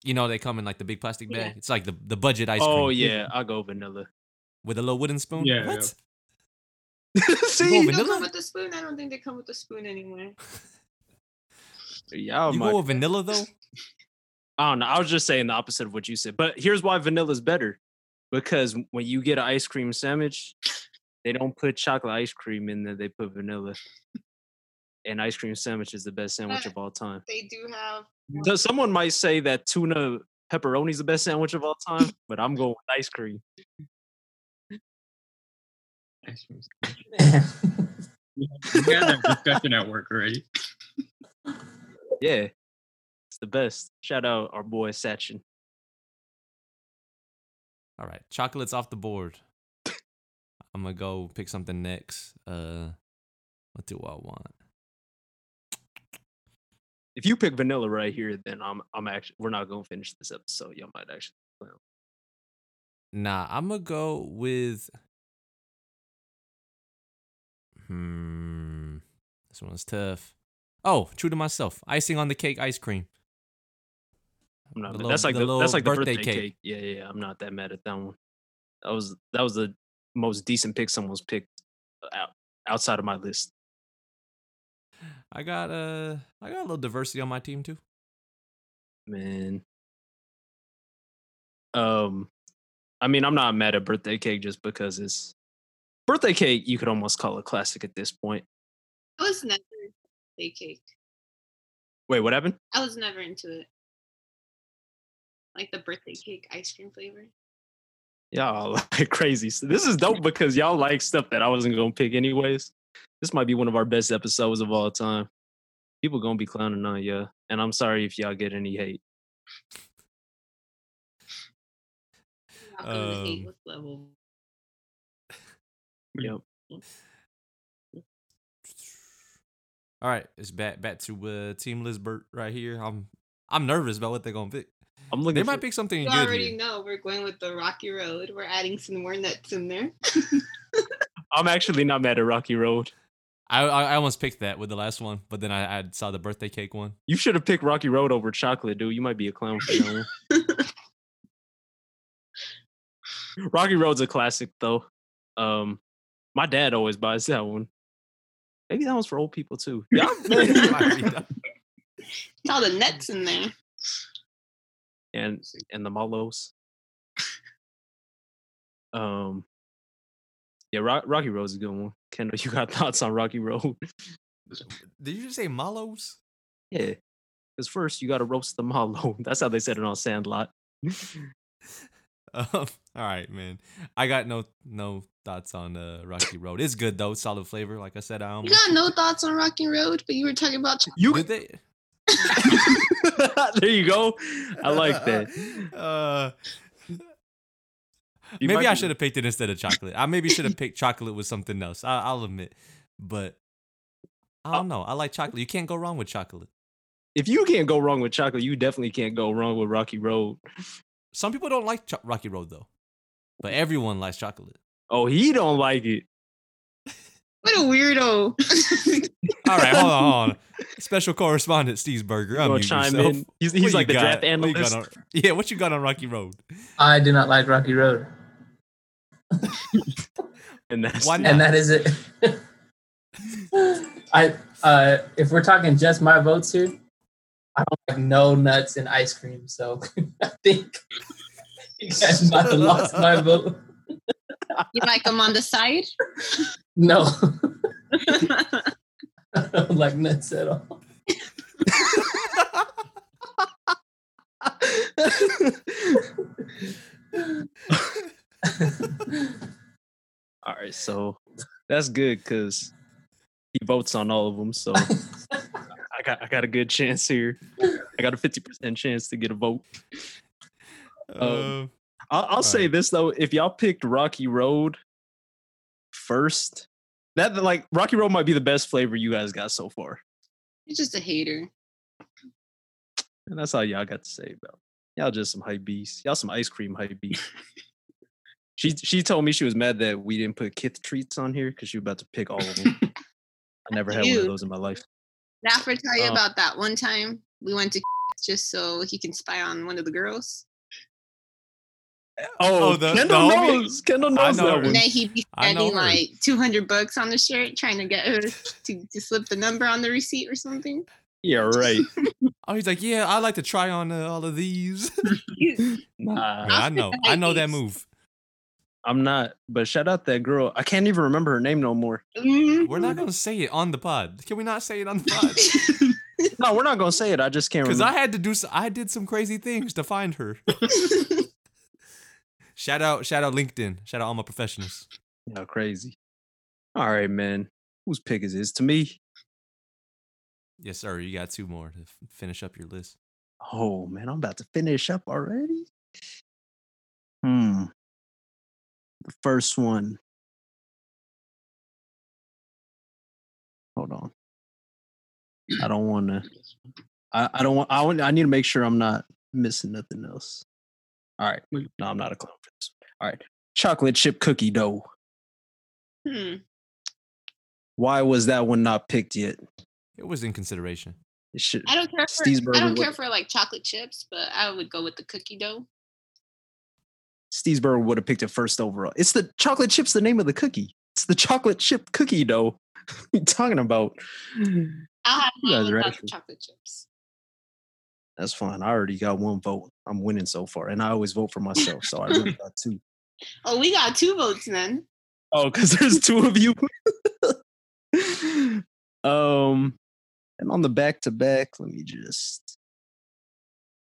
You know they come in like the big plastic Yeah. bag. It's like the the budget ice cream. Oh yeah, I'll go vanilla. with a little wooden spoon. Yeah, what? <laughs> See, go They don't vanilla? come with the spoon. I don't think they come with the spoon anymore. <laughs> y'all you might. go with vanilla though. I don't know. I was just saying the opposite of what you said. But here's why vanilla is better. because when you get an ice cream sandwich, they don't put chocolate ice cream in there; they put vanilla. And ice cream sandwich is the best sandwich of all time. they do have So someone might say that tuna pepperoni is the best sandwich of all time, <laughs> but I'm going with ice cream. Ice cream. <laughs> We <laughs> had that discussion at work already. Yeah, it's the best. Shout out our boy Sachin. All right, chocolate's off the board. I'm gonna go pick something next. Uh, what do I want? If you pick vanilla right here, then I'm I'm actually we're not gonna finish this episode. Y'all might actually. Nah, I'm gonna go with. Hmm, this one's tough. Oh, true to myself. Icing on the cake, ice cream. I'm not. Little- that's like the the, little that's like the birthday birthday, cake. cake. Yeah, yeah, yeah. I'm not that mad at that one. That was that was the most decent pick someone's picked uh, out outside of my list. I got uh, I got a little diversity on my team too. Man. Um, I mean, I'm not mad at birthday cake just because it's birthday cake. You could almost call it classic at this point. I was never birthday cake. Wait, what happened? I was never into it. Like the birthday cake ice cream flavor. Y'all <laughs> like crazy. So this is dope because y'all like stuff that I wasn't gonna pick anyways. This might be one of our best episodes of all time. People gonna be clowning on ya, and I'm sorry if y'all get any hate. Um, hate level. Yep. All right, it's back back to uh, Team Lizbert right here. I'm I'm nervous about what they're gonna pick. I'm looking. They for, might pick something You good already here. know we're going with the rocky road. We're adding some more nuts in there. <laughs> I'm actually not mad at Rocky Road. I, I I almost picked that with the last one, but then I, I saw the birthday cake one. You should have picked Rocky Road over chocolate, dude. You might be a clown for that one. <laughs> Rocky Road's a classic though. Um, my dad always buys that one. Maybe that one's for old people too. Yeah, Might be done. It's all the nuts in there. and and the Malos. Um, yeah, Rock, Rocky Road's a good one. Kendall, you got <laughs> thoughts on Rocky Road? Did you just say Malos? yeah, because first you got to roast the Malo. <laughs> That's how they said it on Sandlot. <laughs> Um, all right, man. I got no no thoughts on uh, Rocky Road. It's good though, solid flavor. Like I said, I You got no thoughts on Rocky Road, but you were talking about ch- You did they. <laughs> there you go. I like <laughs> that. Uh, maybe might I should have picked it instead of chocolate. I maybe should have picked chocolate with something else. I, I'll admit, but I don't know. I like chocolate. You can't go wrong with chocolate. If you can't go wrong with chocolate, you definitely can't go wrong with Rocky Road. Some people don't like cho- Rocky Road though, but everyone likes chocolate. Oh, he don't like it. what a weirdo. <laughs> All right, hold on, hold on. Special correspondent Steve Berger. I'm gonna chime yourself. in. He's, he's like the got? draft What analyst. on- yeah, what you got on Rocky Road? I do not like Rocky Road, <laughs> And that's Why and that is it. <laughs> I uh, if we're talking just my votes here, I don't like no nuts in ice cream, so I think you guys might have lost my vote. You like them on the side? No, I <laughs> don't <laughs> like nuts at all. All right, so that's good because he votes on all of them. So <laughs> I got I got a good chance here. I got a fifty percent chance to get a vote. Uh, I'll, I'll say Alright. this though: if y'all picked Rocky Road first, that like Rocky Road might be the best flavor you guys got so far, You're just a hater. and that's all y'all got to say about. Y'all just some hype beasts. Y'all some ice cream hype beasts. <laughs> she she told me she was mad that we didn't put Kith treats on here because she was about to pick all of them. <laughs> I never had one of those in my life. Did I ever tell you Oh. about that one time we went to just so he can spy on one of the girls? Oh, Oh, the- Kendall the homie? knows. Kendall knows know that one. And then he'd be I spending like 200 bucks on the shirt trying to get her to, to slip the number on the receipt or something. Yeah, right. <laughs> oh, he's like, yeah, I like to try on uh, all of these. <laughs> Nah. Yeah, I know, I know that move. I'm not. But shout out that girl. I can't even remember her name no more. Mhm. We're not gonna say it on the pod. Can we not say it on the pod? <laughs> No, we're not gonna say it. I just can't Because I had to do. I did some crazy things to find her. Shout out, shout out LinkedIn. Shout out all my professionals. Yeah, crazy. All right, man. Whose pick is this? To me. Yes, sir. You got two more to f- finish up your list. Oh man, I'm about to finish up already. Hmm. The first one. Hold on. I don't want to. I, I don't want. I want. I need to make sure I'm not missing nothing else. All right. No, I'm not a clown for this. All right. Chocolate chip cookie dough. Hmm. Why was that one not picked yet? It was in consideration. It should. I don't care for Steve's I don't care for like chocolate chips, but I would go with the cookie dough. Steve'sburg would have picked it first overall. It's the chocolate chips, the name of the cookie. It's the chocolate chip cookie dough. <laughs> what are you talking about? I'll have You mine guys are actually- chocolate chips. That's fine. I already got one vote. I'm winning so far. And I always vote for myself. So I really <laughs> got two. Oh, we got two votes then. Oh, because there's two of you. <laughs> um and on the back to back, let me just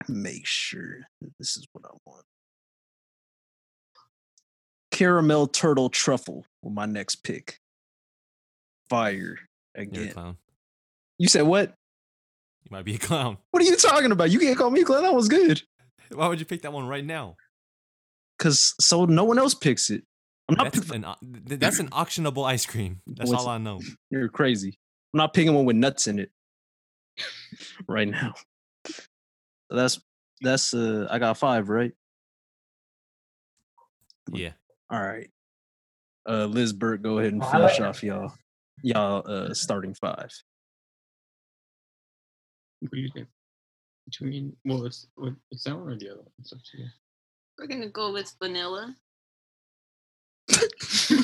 make sure that this is what I want. Caramel turtle truffle with my next pick. Fire again. You said what? You might be a clown. <laughs> What are you talking about? You can't call me a clown. That was good. Why would you pick that one right now? Cause so no one else picks it. I'm not. That's pick- an that's an auctionable ice cream. That's What's all I know. <laughs> You're crazy. I'm not picking one with nuts in it <laughs> right now. That's that's uh I got five, right? Yeah. All right. Uh Lizbert, go ahead and finish off y'all y'all uh starting five. What do you think? Between well, it's it's that one or the other one? It's up to you. We're gonna go with vanilla. <laughs> We're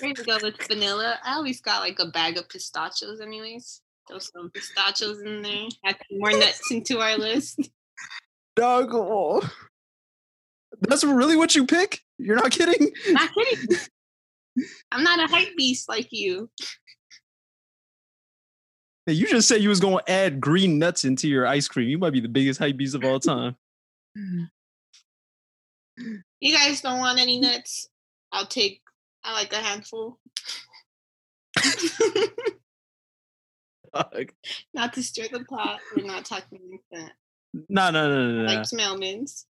gonna go with vanilla. I always got like a bag of pistachios, anyways. Throw some pistachios in there. Add more nuts into our list. Dog oh. That's really what you pick? You're not kidding? Not kidding. I'm not a hype beast like you. Hey, you just said you was gonna add green nuts into your ice cream. You might be the biggest hype beast of all time. <clears throat> You guys don't want any nuts? I'll take. I like a handful. <laughs> Not to stir the pot. We're not talking like that. No, no, no, no, no. Like Smellmans.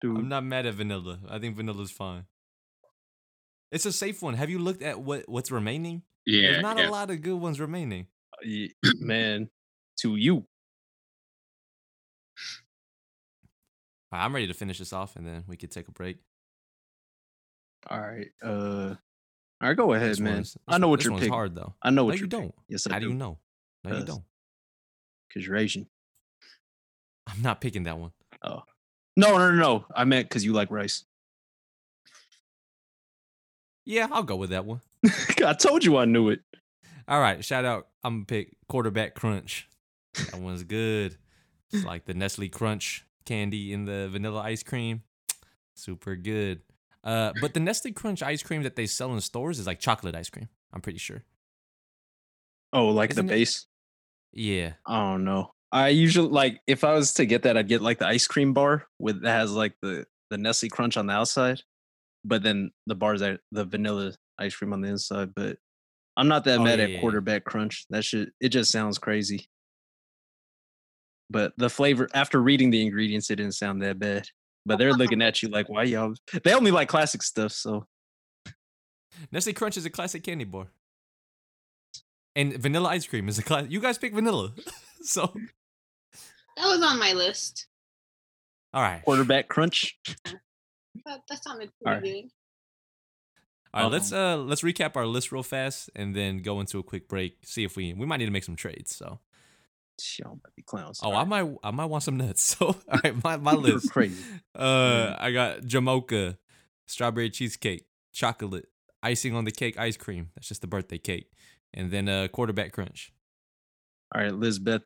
dude. I'm not mad at vanilla. I think vanilla's fine. It's a safe one. Have you looked at what what's remaining? Yeah, There's not yeah. a lot of good ones remaining. Ye- man, to you. Right, I'm ready to finish this off, and then we could take a break. All right. Uh all right, go ahead, This man. I know what you're picking. hard though. I know what you you're don't. picking. Yes, I How do do. you know? No, you don't. Because you're Asian. I'm not picking that one. Oh. No, no, no, no. I meant because you like rice. Yeah, I'll go with that one. <laughs> I told you I knew it. All right, shout out. I'm gonna pick quarterback crunch. That one's good. It's like the Nestle Crunch candy in the vanilla ice cream. Super good. Uh, but the Nestle Crunch ice cream that they sell in stores is like chocolate ice cream. I'm pretty sure. Oh, like Isn't the it- base? Yeah. I don't know. I usually like if I was to get that, I'd get like the ice cream bar with that has like the the Nestle Crunch on the outside, but then the bars are the vanilla ice cream on the inside. But I'm not that Oh, mad yeah, at yeah, yeah. quarterback crunch. That shit it just sounds crazy. But the flavor after reading the ingredients, it didn't sound that bad. But they're looking at you like, why y'all? They only like classic stuff, so Nestle Crunch is a classic candy bar. And vanilla ice cream is a class. You guys pick vanilla. <laughs> so, That was on my list. all right. quarterback crunch. That, that sounded pretty Alright. Good. All right, let's uh let's recap our list real fast and then go into a quick break. See if we we might need to make some trades. So, Y'all might be clowns. oh, I might I might want some nuts. <laughs> So, all <laughs> right, my my You're list. crazy. Uh, I got Jamocha, strawberry cheesecake, chocolate, icing on the cake, ice cream. That's just the birthday cake, and then uh quarterback crunch. All right, Lizbeth.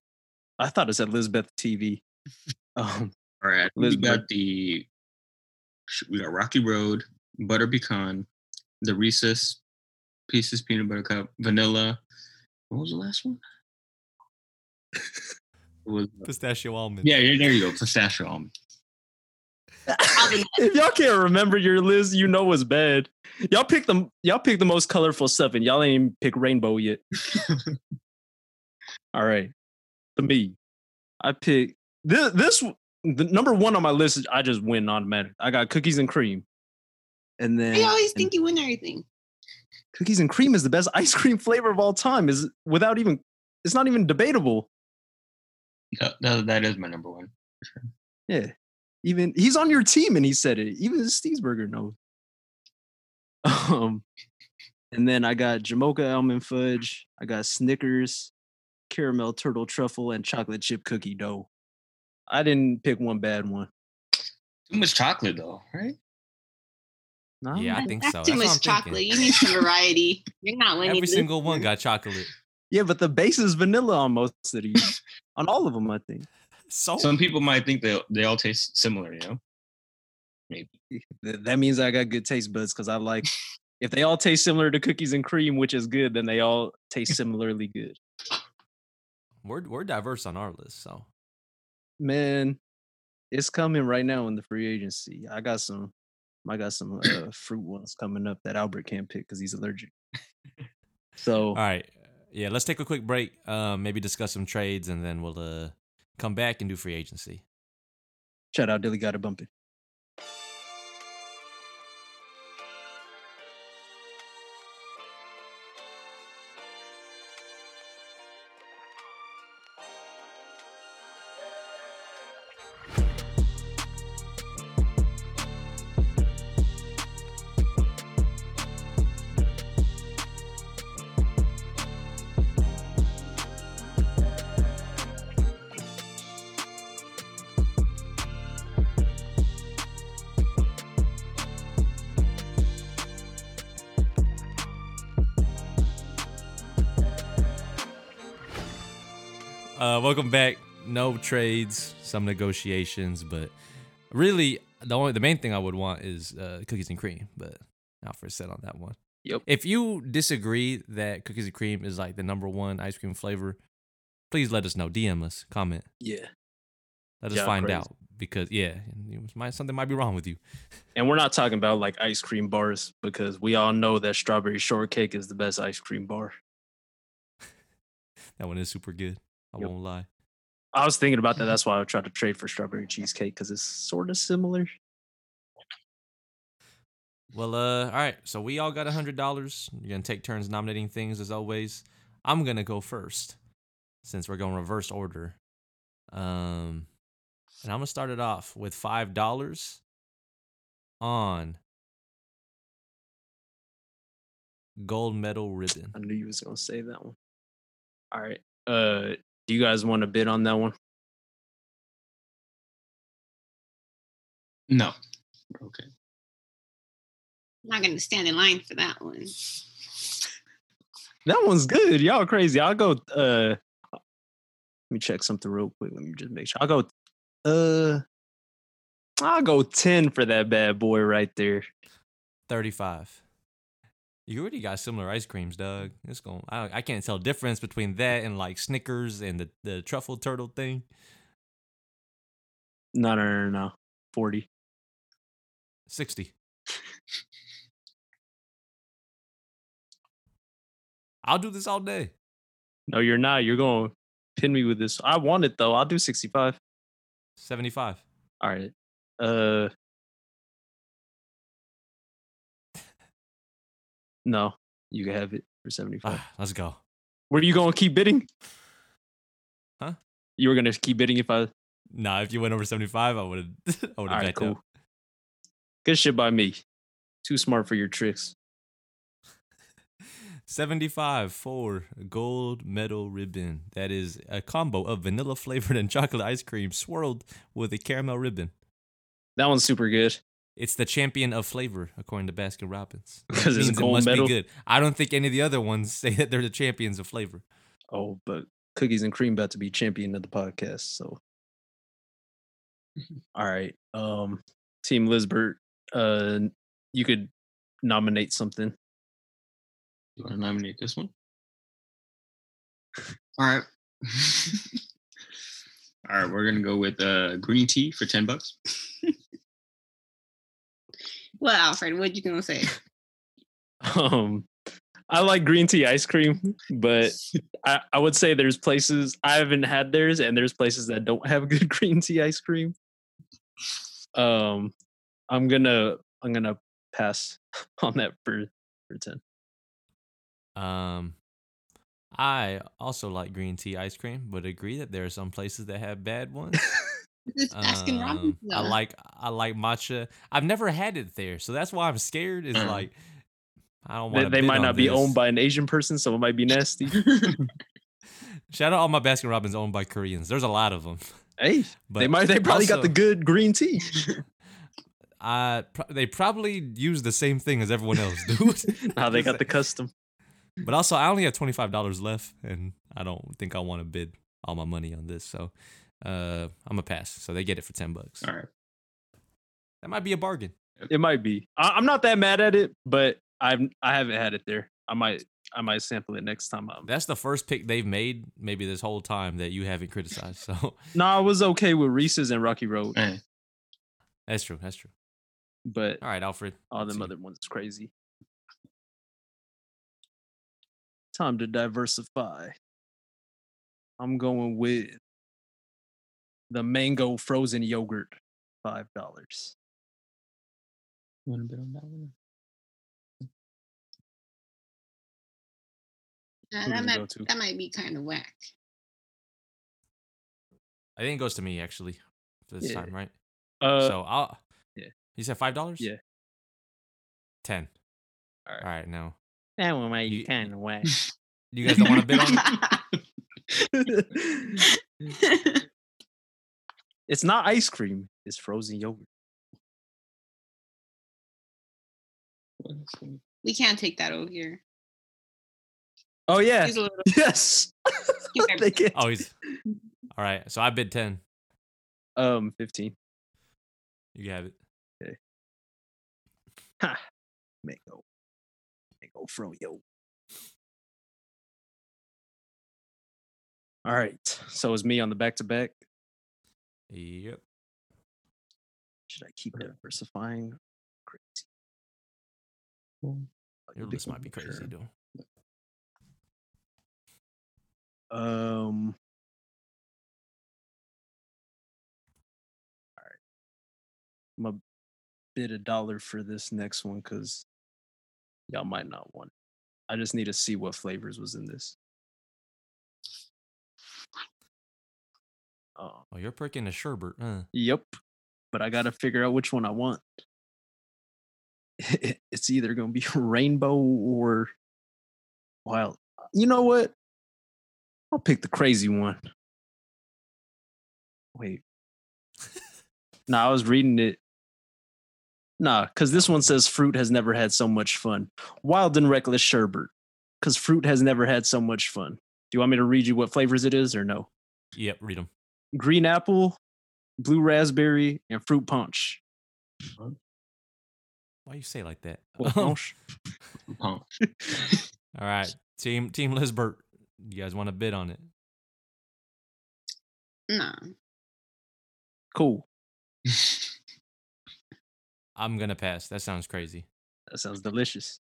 I thought it said Lizbeth TV. <laughs> Um, All right. We got the we got Rocky Road, butter pecan, the Reese's Pieces peanut butter cup, vanilla. What was the last one? <laughs> it was uh, Pistachio almond. yeah, yeah, there you go, pistachio almond. if <laughs> y'all can't remember your list, you know it's bad. Y'all pick the y'all pick the most colorful stuff, and y'all ain't even pick rainbow yet. <laughs> All right, to me, I pick this. This the number one on my list. is I just win automatic. I got cookies and cream, and then I always and think you win everything. cookies and cream is the best <laughs> ice cream flavor of all time. Is without even it's not even debatable. That, that, that is my number one. Yeah. Even he's on your team and he said it. Even Steezburger knows. <laughs> Um, and then I got Jamocha almond fudge. I got Snickers, caramel turtle truffle, and chocolate chip cookie dough. I didn't pick one bad one. Too much chocolate though, right? No, Yeah, I think That's so. too That's what much I'm thinking. chocolate. You need some variety. You're not winning. Every single one got chocolate. yeah, but the base is vanilla on most of these. <laughs> on all of them, I think. So Some people might think they they all taste similar, you know? Maybe. That means I got good taste buds because I like. If they all taste similar to cookies and cream, which is good, then they all taste similarly good. we're we're diverse on our list. So man, it's coming right now in the free agency. I got some, I got some uh, fruit ones coming up that Albert can't pick because he's allergic. <laughs> So all right, yeah. Let's take a quick break. Um, maybe discuss some trades, and then we'll uh come back and do free agency. shout out Dilly got it bumping. Trades, some negotiations, but really the only the main thing I would want is uh, cookies and cream. But not for a set on that one. Yep. If you disagree that cookies and cream is like the number one ice cream flavor, please let us know. DM us, comment. Yeah, Let us Yeah, find crazy. out because yeah, might something might be wrong with you. <laughs> and we're not talking about like ice cream bars because we all know that strawberry shortcake is the best ice cream bar. <laughs> That one is super good. I Yep. won't lie. I was thinking about that. That's why I tried to trade for strawberry cheesecake because it's sort of similar. Well, uh, all right. So we all got a hundred dollars. You're gonna take turns nominating things as always. I'm gonna go first since we're going reverse order. Um, and I'm gonna start it off with five dollars on gold medal ribbon. I knew you was gonna say that one. All right. Uh, do you guys want to bid on that one? No. Okay. I'm not going to stand in line for that one. That one's good. Y'all crazy. I'll go. Uh, let me check something real quick. Let me just make sure. I'll go. Uh, I'll go ten for that bad boy right there. Thirty-five. You already got similar ice creams, Doug. It's going. I, I can't tell difference between that and like Snickers and the the truffle turtle thing. No, no, no, no. Forty. Sixty. I'll do this all day. No, you're not. You're going to pin me with this. I want it though. I'll do sixty-five. Seventy-five. All right. Uh. No, you can have it for seventy-five. Ah, let's go. Were you going to keep bidding? Huh? You were going to keep bidding if I. Nah, if you went over seventy-five, I would have. <laughs> I would have right, cool. Good shit by me. Too smart for your tricks. <laughs> 75 for gold medal ribbon. That is a combo of vanilla flavored and chocolate ice cream swirled with a caramel ribbon. That one's super good. It's the champion of flavor, according to Baskin Robbins. <laughs> Because it's Means gold it must medal. be good. I don't think any of the other ones say that they're the champions of flavor. Oh, but cookies and cream about to be champion of the podcast. So <laughs> All right. Um, Team Lizbert, uh, you could nominate something. You want to nominate this one? All right. <laughs> All right, we're gonna go with uh, green tea for ten bucks. Well, Alfred, what you gonna say? <laughs> Um, I like green tea ice cream, but <laughs> I, I would say there's places I haven't had theirs, and there's places that don't have <laughs> good green tea ice cream. Um, I'm gonna I'm gonna pass on that for for ten. Um, I also like green tea ice cream, but agree that there are some places that have bad ones. It's Baskin Robbins. Um, I though. like I like matcha. I've never had it there, so that's why I'm scared. Is Mm. like I don't They, want. they might not be owned by an Asian person, so it might be nasty. <laughs> Shout out all my Baskin Robbins owned by Koreans. There's a lot of them. hey, <laughs> But they might they probably got the good green tea. <laughs> Uh, pro- they probably use the same thing as everyone else, dude. Now they got the custom. But also, I only have twenty five dollars left, and I don't think I want to bid all my money on this. So, uh, I'm a pass. So they get it for ten bucks. All right. That might be a bargain. It might be. I, I'm not that mad at it, but I've I haven't had it there. I might I might sample it next time. I'm, That's the first pick they've made, maybe this whole time that you haven't criticized. So <laughs> no, I was okay with Reese's and Rocky Road, that's true. That's true. but All right, Alfred. all let's them other ones is crazy. Time to diversify. I'm going with the mango frozen yogurt, five dollars. you want to bid on that one? Uh, that might that might be kind of whack. I think it goes to me actually this Yeah. time, right? Uh, so I'll. yeah. You said five dollars. Yeah. Ten. All right. All right. Now that one might You- kind of whack. you guys don't want to bid on it. <laughs> <laughs> <laughs> it's not ice cream. It's frozen yogurt. We can't take that over here. Oh yeah. He's a little <laughs> Yes. <laughs> Keep it- <laughs> they get Oh, he's. All right. So I bid ten. um fifteen. You have it. Okay. Ha. Mango. Mango fro yo. All right. So it's me on the back to back. Yep. Should I keep diversifying? Crazy. Well, Your list might be crazy, Sure. though. Um. All right. I'm gonna bid a dollar for this next one because y'all might not want. it. I just need to see what flavors was in this. Oh, Oh, you're perking a sherbet, huh? yep. But I gotta figure out which one I want. <laughs> It's either gonna be <laughs> rainbow or wild. You know what? I'll pick the crazy one. Wait. <laughs> nah, I was reading it. Nah, because this one says fruit has never had so much fun. Wild and reckless sherbet. Because fruit has never had so much fun. Do you want me to read you what flavors it is or no? Yep. Read them. Green apple, blue raspberry, and fruit punch. Why you say it like that? Fruit <laughs> <laughs> all punch. Pump. right. Team Team Lizbert. You guys want to bid on it? No. cool. <laughs> I'm gonna pass. That sounds crazy. That sounds delicious.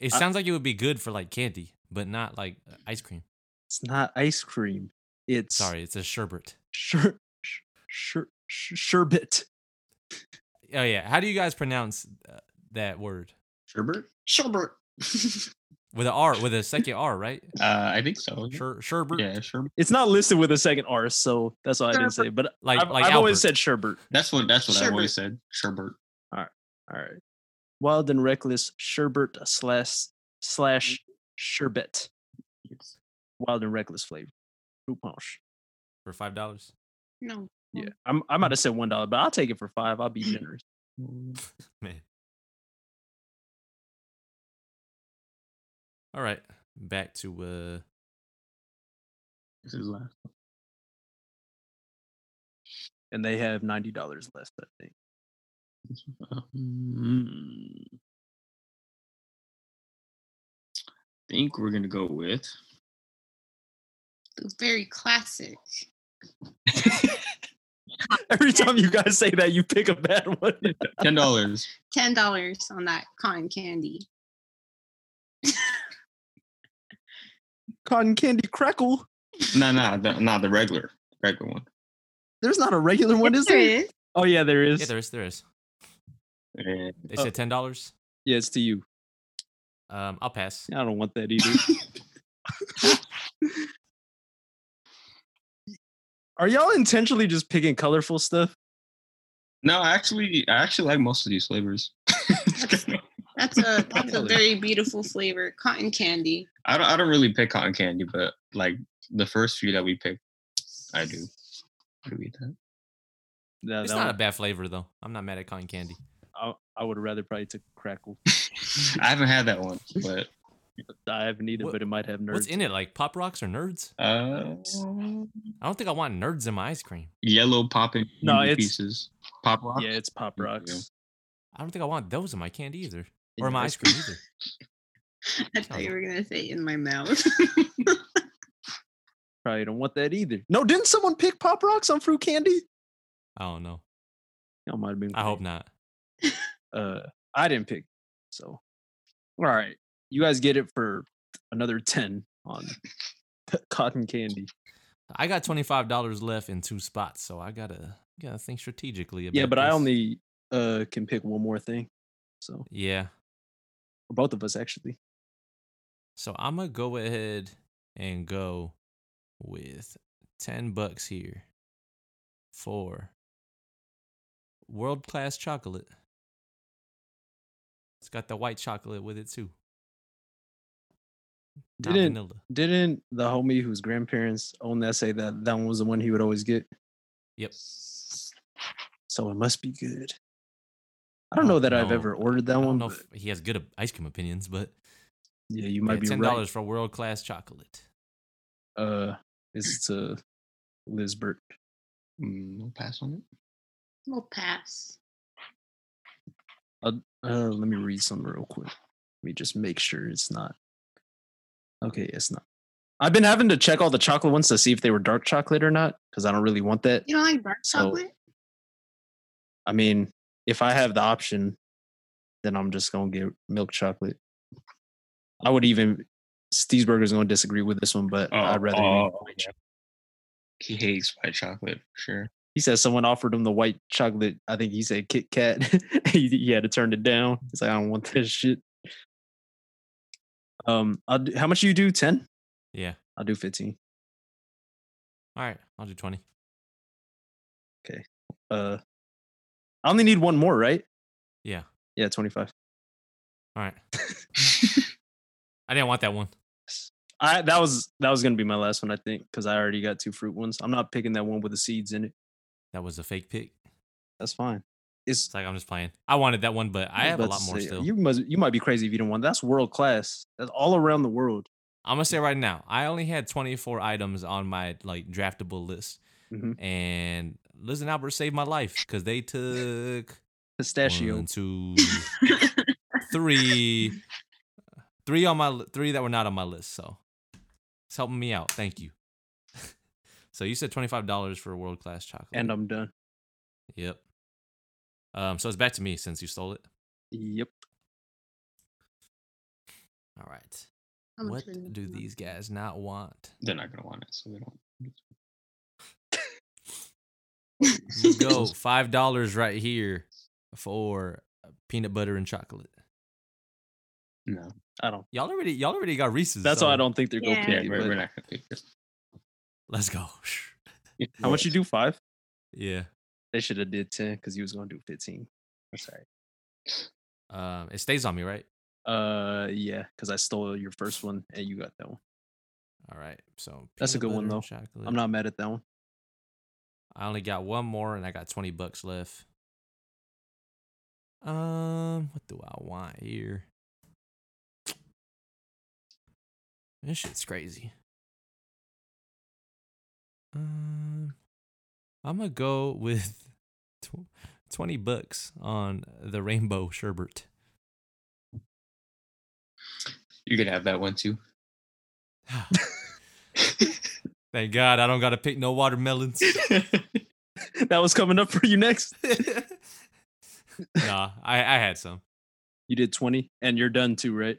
It I- sounds like it would be good for like candy, but not like ice cream. It's not ice cream. It's Sorry, it's a sherbet. Sher, sh- sher, sh- sherbet. Oh yeah. How do you guys pronounce uh, that word? Sherbert? Sherbert. <laughs> With an R, with a second R, right? Uh, I think so. Sher, sherbet. Yeah, sherbet. It's not listed with a second R, so that's why I didn't say. But Like- I've, like I've always said sherbert. That's what that's what I Sherbet. always said. Sherbert. All right, all right. Wild and reckless sherbert slash slash sherbet. Yes. Wild and reckless flavor. Fruit punch. For five dollars. no. Yeah, I'm, I might have said one dollar, but I'll take it for five. I'll be generous. <laughs> Man. All right. Back to uh This is last. and they have ninety dollars left. I think. <laughs> Um, think we're gonna go with the Very classic. <laughs> Every time you guys say that, you pick a bad one. <laughs> ten dollars. Ten dollars on that cotton candy. Cotton candy crackle. no, no, the, not the regular, regular one. There's not a regular one, is there? is. Oh yeah, there is. Yeah, there is. There is. They Oh. said ten dollars. yeah, it's to you. Um, I'll pass. I don't want that either. <laughs> Are y'all intentionally just picking colorful stuff? no, actually, I actually like most of these flavors. <laughs> That's a <laughs> that's a very beautiful flavor. Cotton candy. I don't, I don't really pick cotton candy, but like the first few that we picked, I do. I do eat that. Yeah, It's that not a bad flavor though. I'm not mad at cotton candy. I, I would rather probably take crackle. <laughs> I haven't had that one, but I haven't either, What- but it might have nerds. What's in it? Like pop rocks or nerds? uh, I don't think I want nerds in my ice cream. yellow popping No, it's- pieces. Pop rocks. Yeah, it's pop Yeah. rocks. I don't think I want those in my candy either, or your my ice ice cream either. <laughs> I thought you were gonna say in my mouth. <laughs> Probably don't want that either. No, didn't someone pick pop rocks on fruit candy? I don't know. That might have been. I hope not. Uh, I didn't pick. So, all right, you guys get it for another ten on cotton candy. I got twenty five dollars left in two spots, so I gotta gotta think strategically. About it. Yeah, but I only uh can pick one more thing. So, yeah. for both of us actually. So I'm gonna go ahead and go with ten bucks here for world class chocolate. It's got the white chocolate with it too. Not Didn't vanilla. didn't the homie whose grandparents owned that say that that one was the one he would always get? Yep. So it must be good. I don't Oh, know that I've ever ordered that I don't one, know but if he has good ice cream opinions, but yeah, you yeah, might be ten right. dollars for world class chocolate. Uh, it's to Lizbert. Mm, we'll pass on it. we'll pass. Uh, uh, let me read some real quick. Let me just make sure it's not. Okay, it's not. I've been having to check all the chocolate ones to see if they were dark chocolate or not, because I don't really want that. You don't like dark So- chocolate? I mean, if I have the option, then I'm just gonna get milk chocolate. I would even Steezburger's gonna disagree with this one, but oh, I'd rather. eat oh, white yeah. chocolate. He hates white chocolate for sure. He says someone offered him the white chocolate. I think he said Kit Kat. <laughs> he, he had to turn it down. He's like, I don't want this shit. Um, I'll do, how much do you do? Ten? Yeah. I'll do fifteen. All right, I'll do twenty. Okay. Uh, I only need one more, right? Yeah. Yeah, twenty-five. All right. <laughs> I didn't want that one. I that was that was gonna be my last one, I think, because I already got two fruit ones. I'm not picking that one with the seeds in it. That was a fake pick. That's fine. It's It's like I'm just playing. I wanted that one, but I have a lot more say, still. You must you might be crazy if you don't want. That's world class. That's all around the world. I'm gonna say right now, I only had 24 items on my like draftable list, Mhm. and Liz and Albert saved my life because they took Pistachio. one, two, <laughs> three, three on my three that were not on my list. So it's helping me out. Thank you. <laughs> so you said 25 dollars for a world class chocolate. And I'm done. yep. Um. So it's back to me since you stole it. Yep. All right. How much What do you these guys not want? They're not gonna want it, so we don't. You go <laughs> five dollars right here for peanut butter and chocolate. No. I don't. Y'all already y'all already got Reese's. That's why I don't think they're gonna Yeah. pick we're, we're not gonna pick. Let's go. <laughs> How much you do? Five? Yeah. They should have did ten because he was gonna do fifteen. I'm sorry. Um, it stays on me, right? Uh, yeah, because I stole your first one and you got that one. All right. So That's a good one, though. Chocolate. I'm not mad at that one. I only got one more, and I got twenty bucks left. Um, what do I want here? This shit's crazy. Um, I'm gonna go with tw- twenty bucks on the rainbow sherbet. You're going to have that one too. <sighs> Thank God I don't gotta pick no watermelons. <laughs> that was coming up for you next. <laughs> nah, I, I had some. You did 20 and you're done too, right?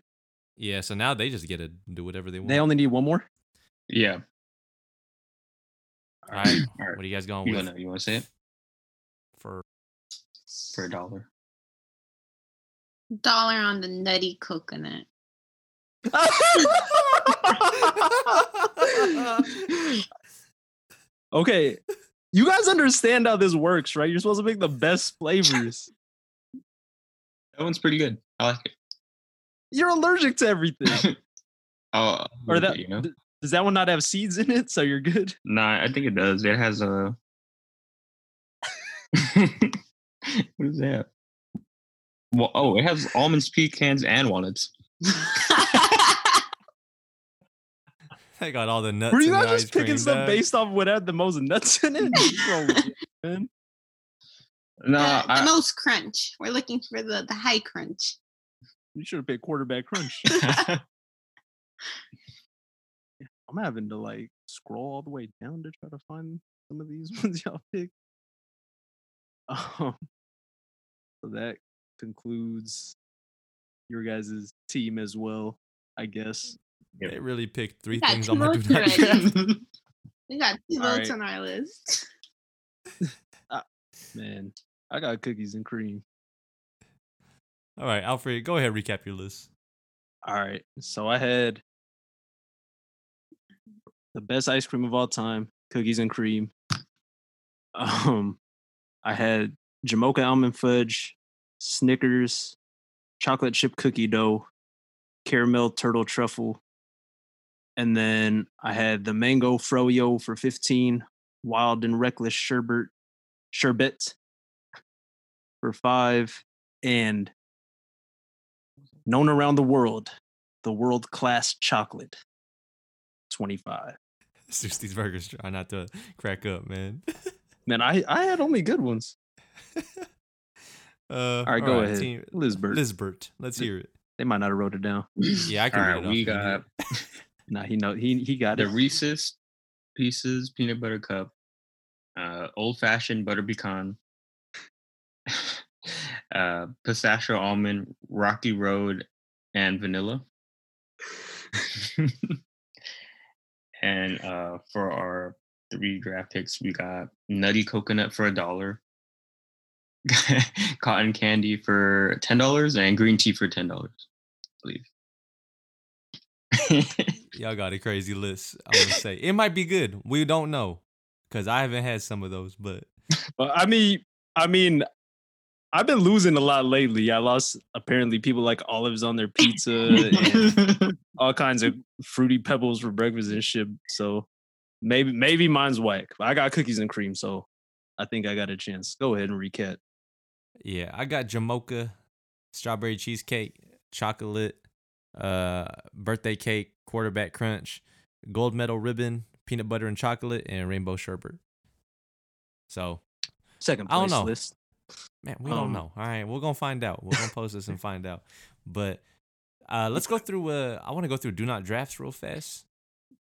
Yeah, so now they just get to do whatever they want. They only need one more? yeah. All right, All right. what are you guys going You with wanna you wanna say it for? for a dollar? Dollar on the nutty coconut. <laughs> okay. You guys understand how this works, right? You're supposed to pick the best flavors. That one's pretty good. I like it. You're allergic to everything. <laughs> Oh, or that you know? d- does that one not have seeds in it? So you're good. Nah, I think it does. It has a. <laughs> what is that? Well, oh, it has almonds, pecans, and walnuts. <laughs> I got all the nuts. Were you in the guys just picking cream stuff bag. based off what had the most nuts in it? What's wrong with you, man? No, the, the I, most crunch. We're looking for the, the high crunch. You should have picked quarterback crunch. <laughs> I'm having to like scroll all the way down to try to find some of these ones y'all picked. <laughs> Um, so that concludes your guys' team as well, I guess. They really picked three got things on my <laughs> do not already. <laughs> We got two All votes right. on our list. Man, I got cookies and cream. All right, Alfred, go ahead, recap your list. All right. So I had the best ice cream of all time, cookies and cream. Um, I had Jamocha almond fudge, Snickers, chocolate chip cookie dough, caramel turtle truffle, and then I had the mango froyo for 15, wild and reckless sherbet, sherbet for five, and known around the world, the world class chocolate. 25. These burgers try not to crack up, man. <laughs> Man, I, I had only good ones. Uh, All right, go ahead. Team, Lizbert. Lizbert, let's hear it. They might not have wrote it down. Yeah, I <laughs> can All right, we got it. <laughs> Nah, he know he he got the it. Reese's Pieces peanut butter cup, uh, old fashioned butter pecan, <laughs> uh, pistachio almond, rocky road, and vanilla. and uh, for our three draft picks, we got nutty coconut for a dollar, <laughs> cotton candy for ten dollars, and green tea for ten dollars. I believe. <laughs> Y'all got a crazy list. I'm gonna say it might be good. We don't know because I haven't had some of those, but <laughs> But I mean, I mean, I've been losing a lot lately. I lost apparently people like olives on their pizza and all kinds of fruity pebbles for breakfast and shit. So maybe maybe mine's whack. I got cookies and cream, so I think I got a chance. Go ahead and recap. yeah, I got Jamocha, strawberry cheesecake, chocolate, uh, birthday cake, quarterback crunch, gold medal ribbon, peanut butter and chocolate, and rainbow sherbet. So Second I don't place know. list. Man, we don't Um, know. All right, we're gonna find out. We're gonna post this and <laughs> find out. But uh, let's go through. Uh, I want to go through do not drafts real fast.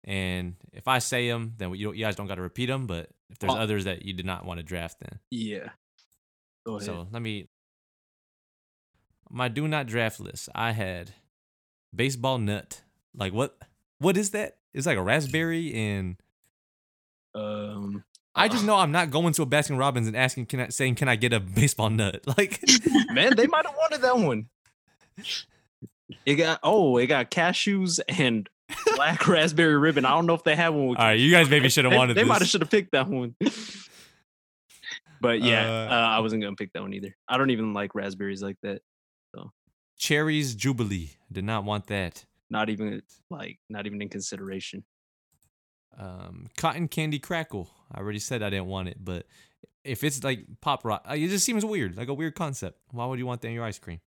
And if I say them, then you, you guys don't got to repeat them. But if there's Oh. others that you did not want to draft, then Yeah. Go ahead. so let me. My do not draft list. I had baseball nut. Like what? What is that? It's like a raspberry, and um, I just know I'm not going to a Baskin Robbins and asking, can I saying, can I get a <laughs> baseball nut? <laughs> Like. man, they <laughs> might have wanted that one. It got oh, it got cashews and black raspberry ribbon. I don't know if they have one. With All right, you guys maybe should have they, wanted They this. might have should have picked that one. <laughs> but yeah, Uh, uh, I wasn't gonna pick that one either. I don't even like raspberries like that. So Cherries Jubilee. Did not want that. Not even like not even in consideration. Um, cotton candy crackle. I already said I didn't want it, but if it's like pop rock, uh, it just seems weird, like a weird concept. Why would you want that in your ice cream?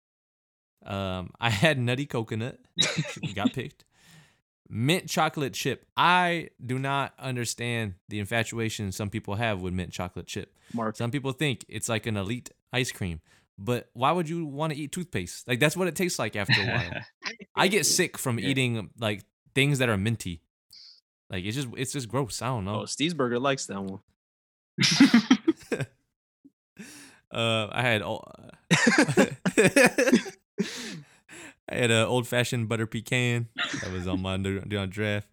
Um, I had nutty coconut. <laughs> got picked. Mint chocolate chip. I do not understand the infatuation some people have with mint chocolate chip. Mark. Some people think it's like an elite ice cream, but why would you want to eat toothpaste? Like that's what it tastes like after a while. <laughs> I get sick from Yeah. eating like things that are minty. Like it's just it's just gross. I don't know. Oh, Steezburger likes that one. <laughs> Uh, I had ol- <laughs> I had a old fashioned butter pecan that was on my on <laughs> draft.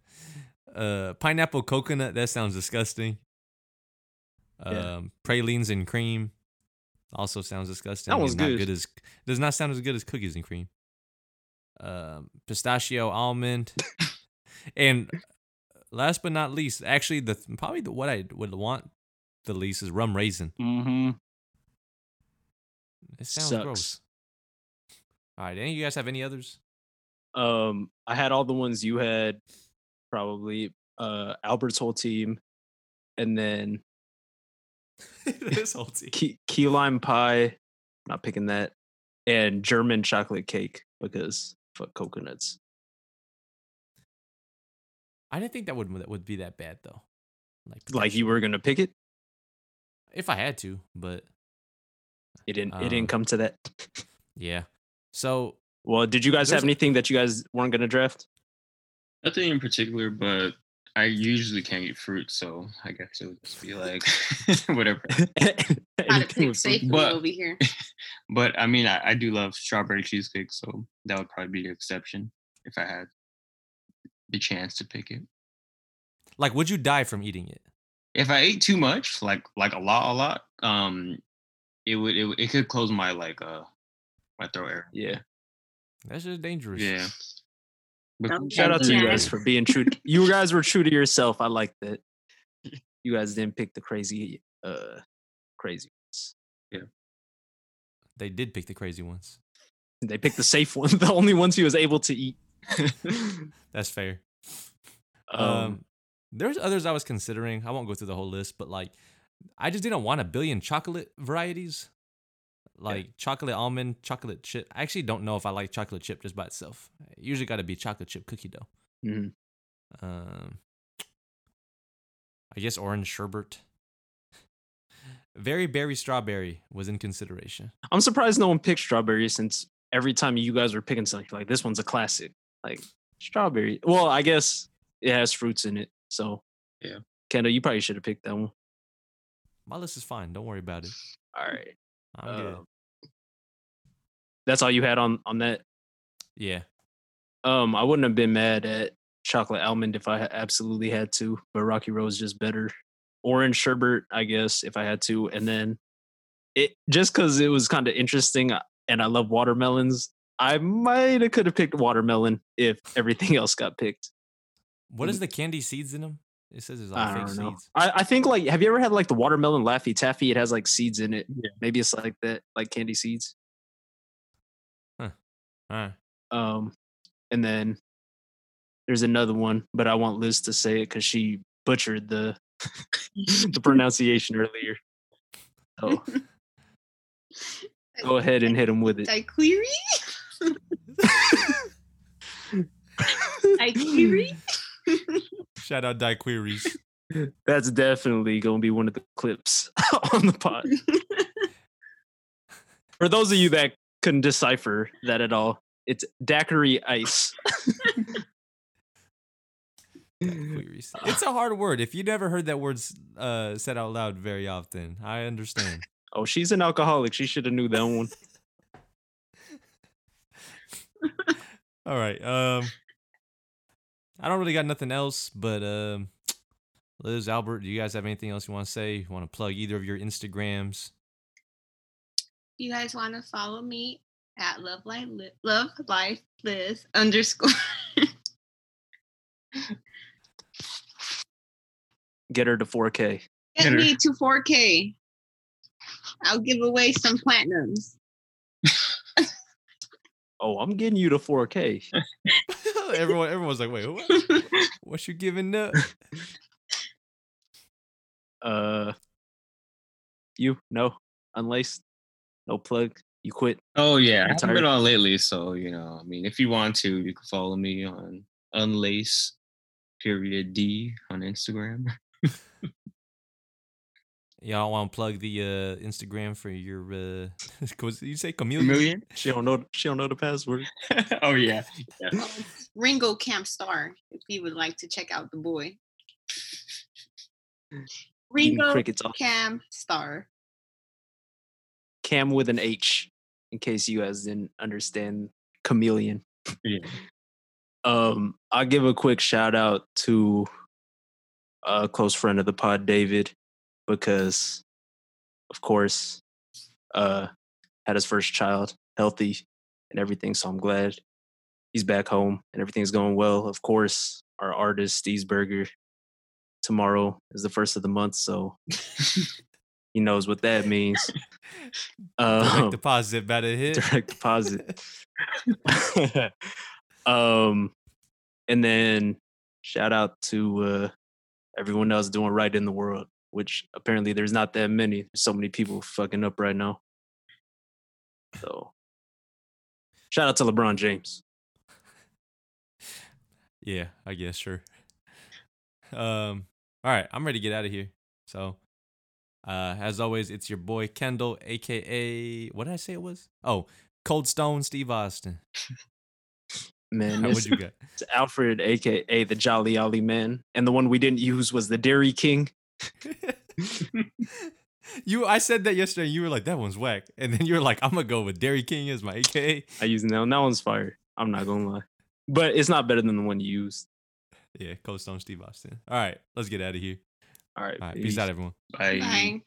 Uh, pineapple coconut that sounds disgusting. Um, Yeah. pralines and cream also sounds disgusting. That not good. good as does not sound as good as cookies and cream. Um, pistachio almond, <laughs> and last but not least, actually the probably the what I would want the least is rum raisin. Mm-hmm. It sounds Sucks. gross. All right, any of you guys have any others? Um, I had all the ones you had, probably. Uh, Albert's whole team, and then <laughs> this whole team. key, key lime pie. Not picking that, and German chocolate cake because fuck coconuts. I didn't think that would that would be that bad though. Like Like you were gonna pick it, if I had to, but it didn't. it Um, didn't come to that. <laughs> yeah. So Well, did you guys have anything that you guys weren't gonna draft? Nothing in particular, but I usually can't eat fruit, so I guess it would just be like <laughs> whatever. Gotta <laughs> Anything <laughs> pick safely But- over here. But I mean, I, I do love strawberry cheesecake, so that would probably be the exception if I had the chance to pick it. like would you die from eating it? If I ate too much, like like a lot, a lot, um, it would it, it could close my like uh my throat area. Yeah. That's just dangerous. Yeah. But Don't Shout out to you guys for being true. <laughs> You guys were true to yourself. I like that. You guys didn't pick the crazy, uh, crazy ones. Yeah. They did pick the crazy ones. They picked the safe ones, <laughs> the only ones he was able to eat. <laughs> That's fair. um, Um, there's others I was considering. I won't go through the whole list, but like, I just didn't want a billion chocolate varieties, like chocolate almond, chocolate chip. I actually don't know if I like chocolate chip just by itself. It usually got to be chocolate chip cookie dough. mhm. Um, I guess orange sherbet. <laughs> Very berry strawberry was in consideration. I'm surprised no one picked strawberry since every time you guys were picking something like this one's a classic. Like strawberry. Well, I guess it has fruits in it. So Yeah. Kendall, you probably should have picked that one. My list is fine. Don't worry about it. All right. I'm good. Um, That's all you had on on that. Yeah. Um, I wouldn't have been mad at chocolate almond if I absolutely had to, but Rocky Road is just better. Orange sherbet, I guess, if I had to, and then it just because it was kind of interesting, uh, and I love watermelons. I might have could have picked watermelon if everything <laughs> else got picked. What is the candy seeds in them? It says there's all I fake don't know. seeds. I, I think like, have you ever had like the watermelon Laffy Taffy? It has like seeds in it. Yeah. Maybe it's like that, like candy seeds. All right. Um, and then there's another one, but I want Liz to say it because she butchered the <laughs> the pronunciation earlier. So go ahead and hit him with it. Daiquiri? <laughs> <laughs> Daiquiri? Shout out Daiquiris. That's definitely gonna be one of the clips <laughs> on the pod. <laughs> For those of you that couldn't decipher that at all, it's daiquiri ice. It's a hard word. If you never heard that word uh, said out loud very often, I understand. Oh, she's an alcoholic. She should have knew that one. <laughs> All right. Um, I don't really got nothing else, but um, Liz, Albert, do you guys have anything else you want to say? You want to plug either of your Instagrams? you guys want to follow me at love life Li- love life liz underscore <laughs> Get her to 4K. get Get me to 4k i'll give away some platinums <laughs> Oh, I'm getting you to 4K. <laughs> <laughs> Everyone, everyone's like, wait, what? What you giving up? Uh, you no unlaced, no plug. You quit. Oh yeah, I haven't been on lately, so you know, I mean, if you want to, you can follow me on unlace period D on Instagram. <laughs> Y'all want to plug the uh, Instagram for your? Uh, <laughs> was you say chameleon? Million? <laughs> She don't know. She don't know the password. <laughs> oh yeah. yeah. Oh, Ringo Camp Star, if you would like to check out the boy. Ringo crickets. Cam Star. Cam with an H, in case you guys didn't understand chameleon. Yeah. Um, I'll give a quick shout out to a close friend of the pod, David, because of course, uh, had his first child healthy and everything. So I'm glad he's back home and everything's going well. Of course, our artist, Steezburger, tomorrow is the first of the month, so <laughs> he knows what that means. <laughs> Direct Um, deposit better hit. direct deposit. <laughs> um, and then shout out to uh, everyone else doing right in the world, which apparently there's not that many. There's so many people fucking up right now. So, shout out to LeBron James. Yeah, I guess sure. Um, all right, I'm ready to get out of here. So, uh, as always, it's your boy Kendall, aka what did I say it was? Oh, Cold Stone Steve Austin. <laughs> Man, <laughs> what it's, you got? <laughs> it's Alfred, aka the Jolly Ollie Man, and the one we didn't use was the Dairy King. <laughs> you, I said that yesterday. You were like, "That one's whack," and then you were like, "I'm gonna go with Dairy King as my AKA." I used that one. That one's fire. I'm not gonna lie, but it's not better than the one you used. Yeah, Cold Stone Steve Austin. All right, let's get out of here. All right, All right, peace out, everyone. Bye. Bye.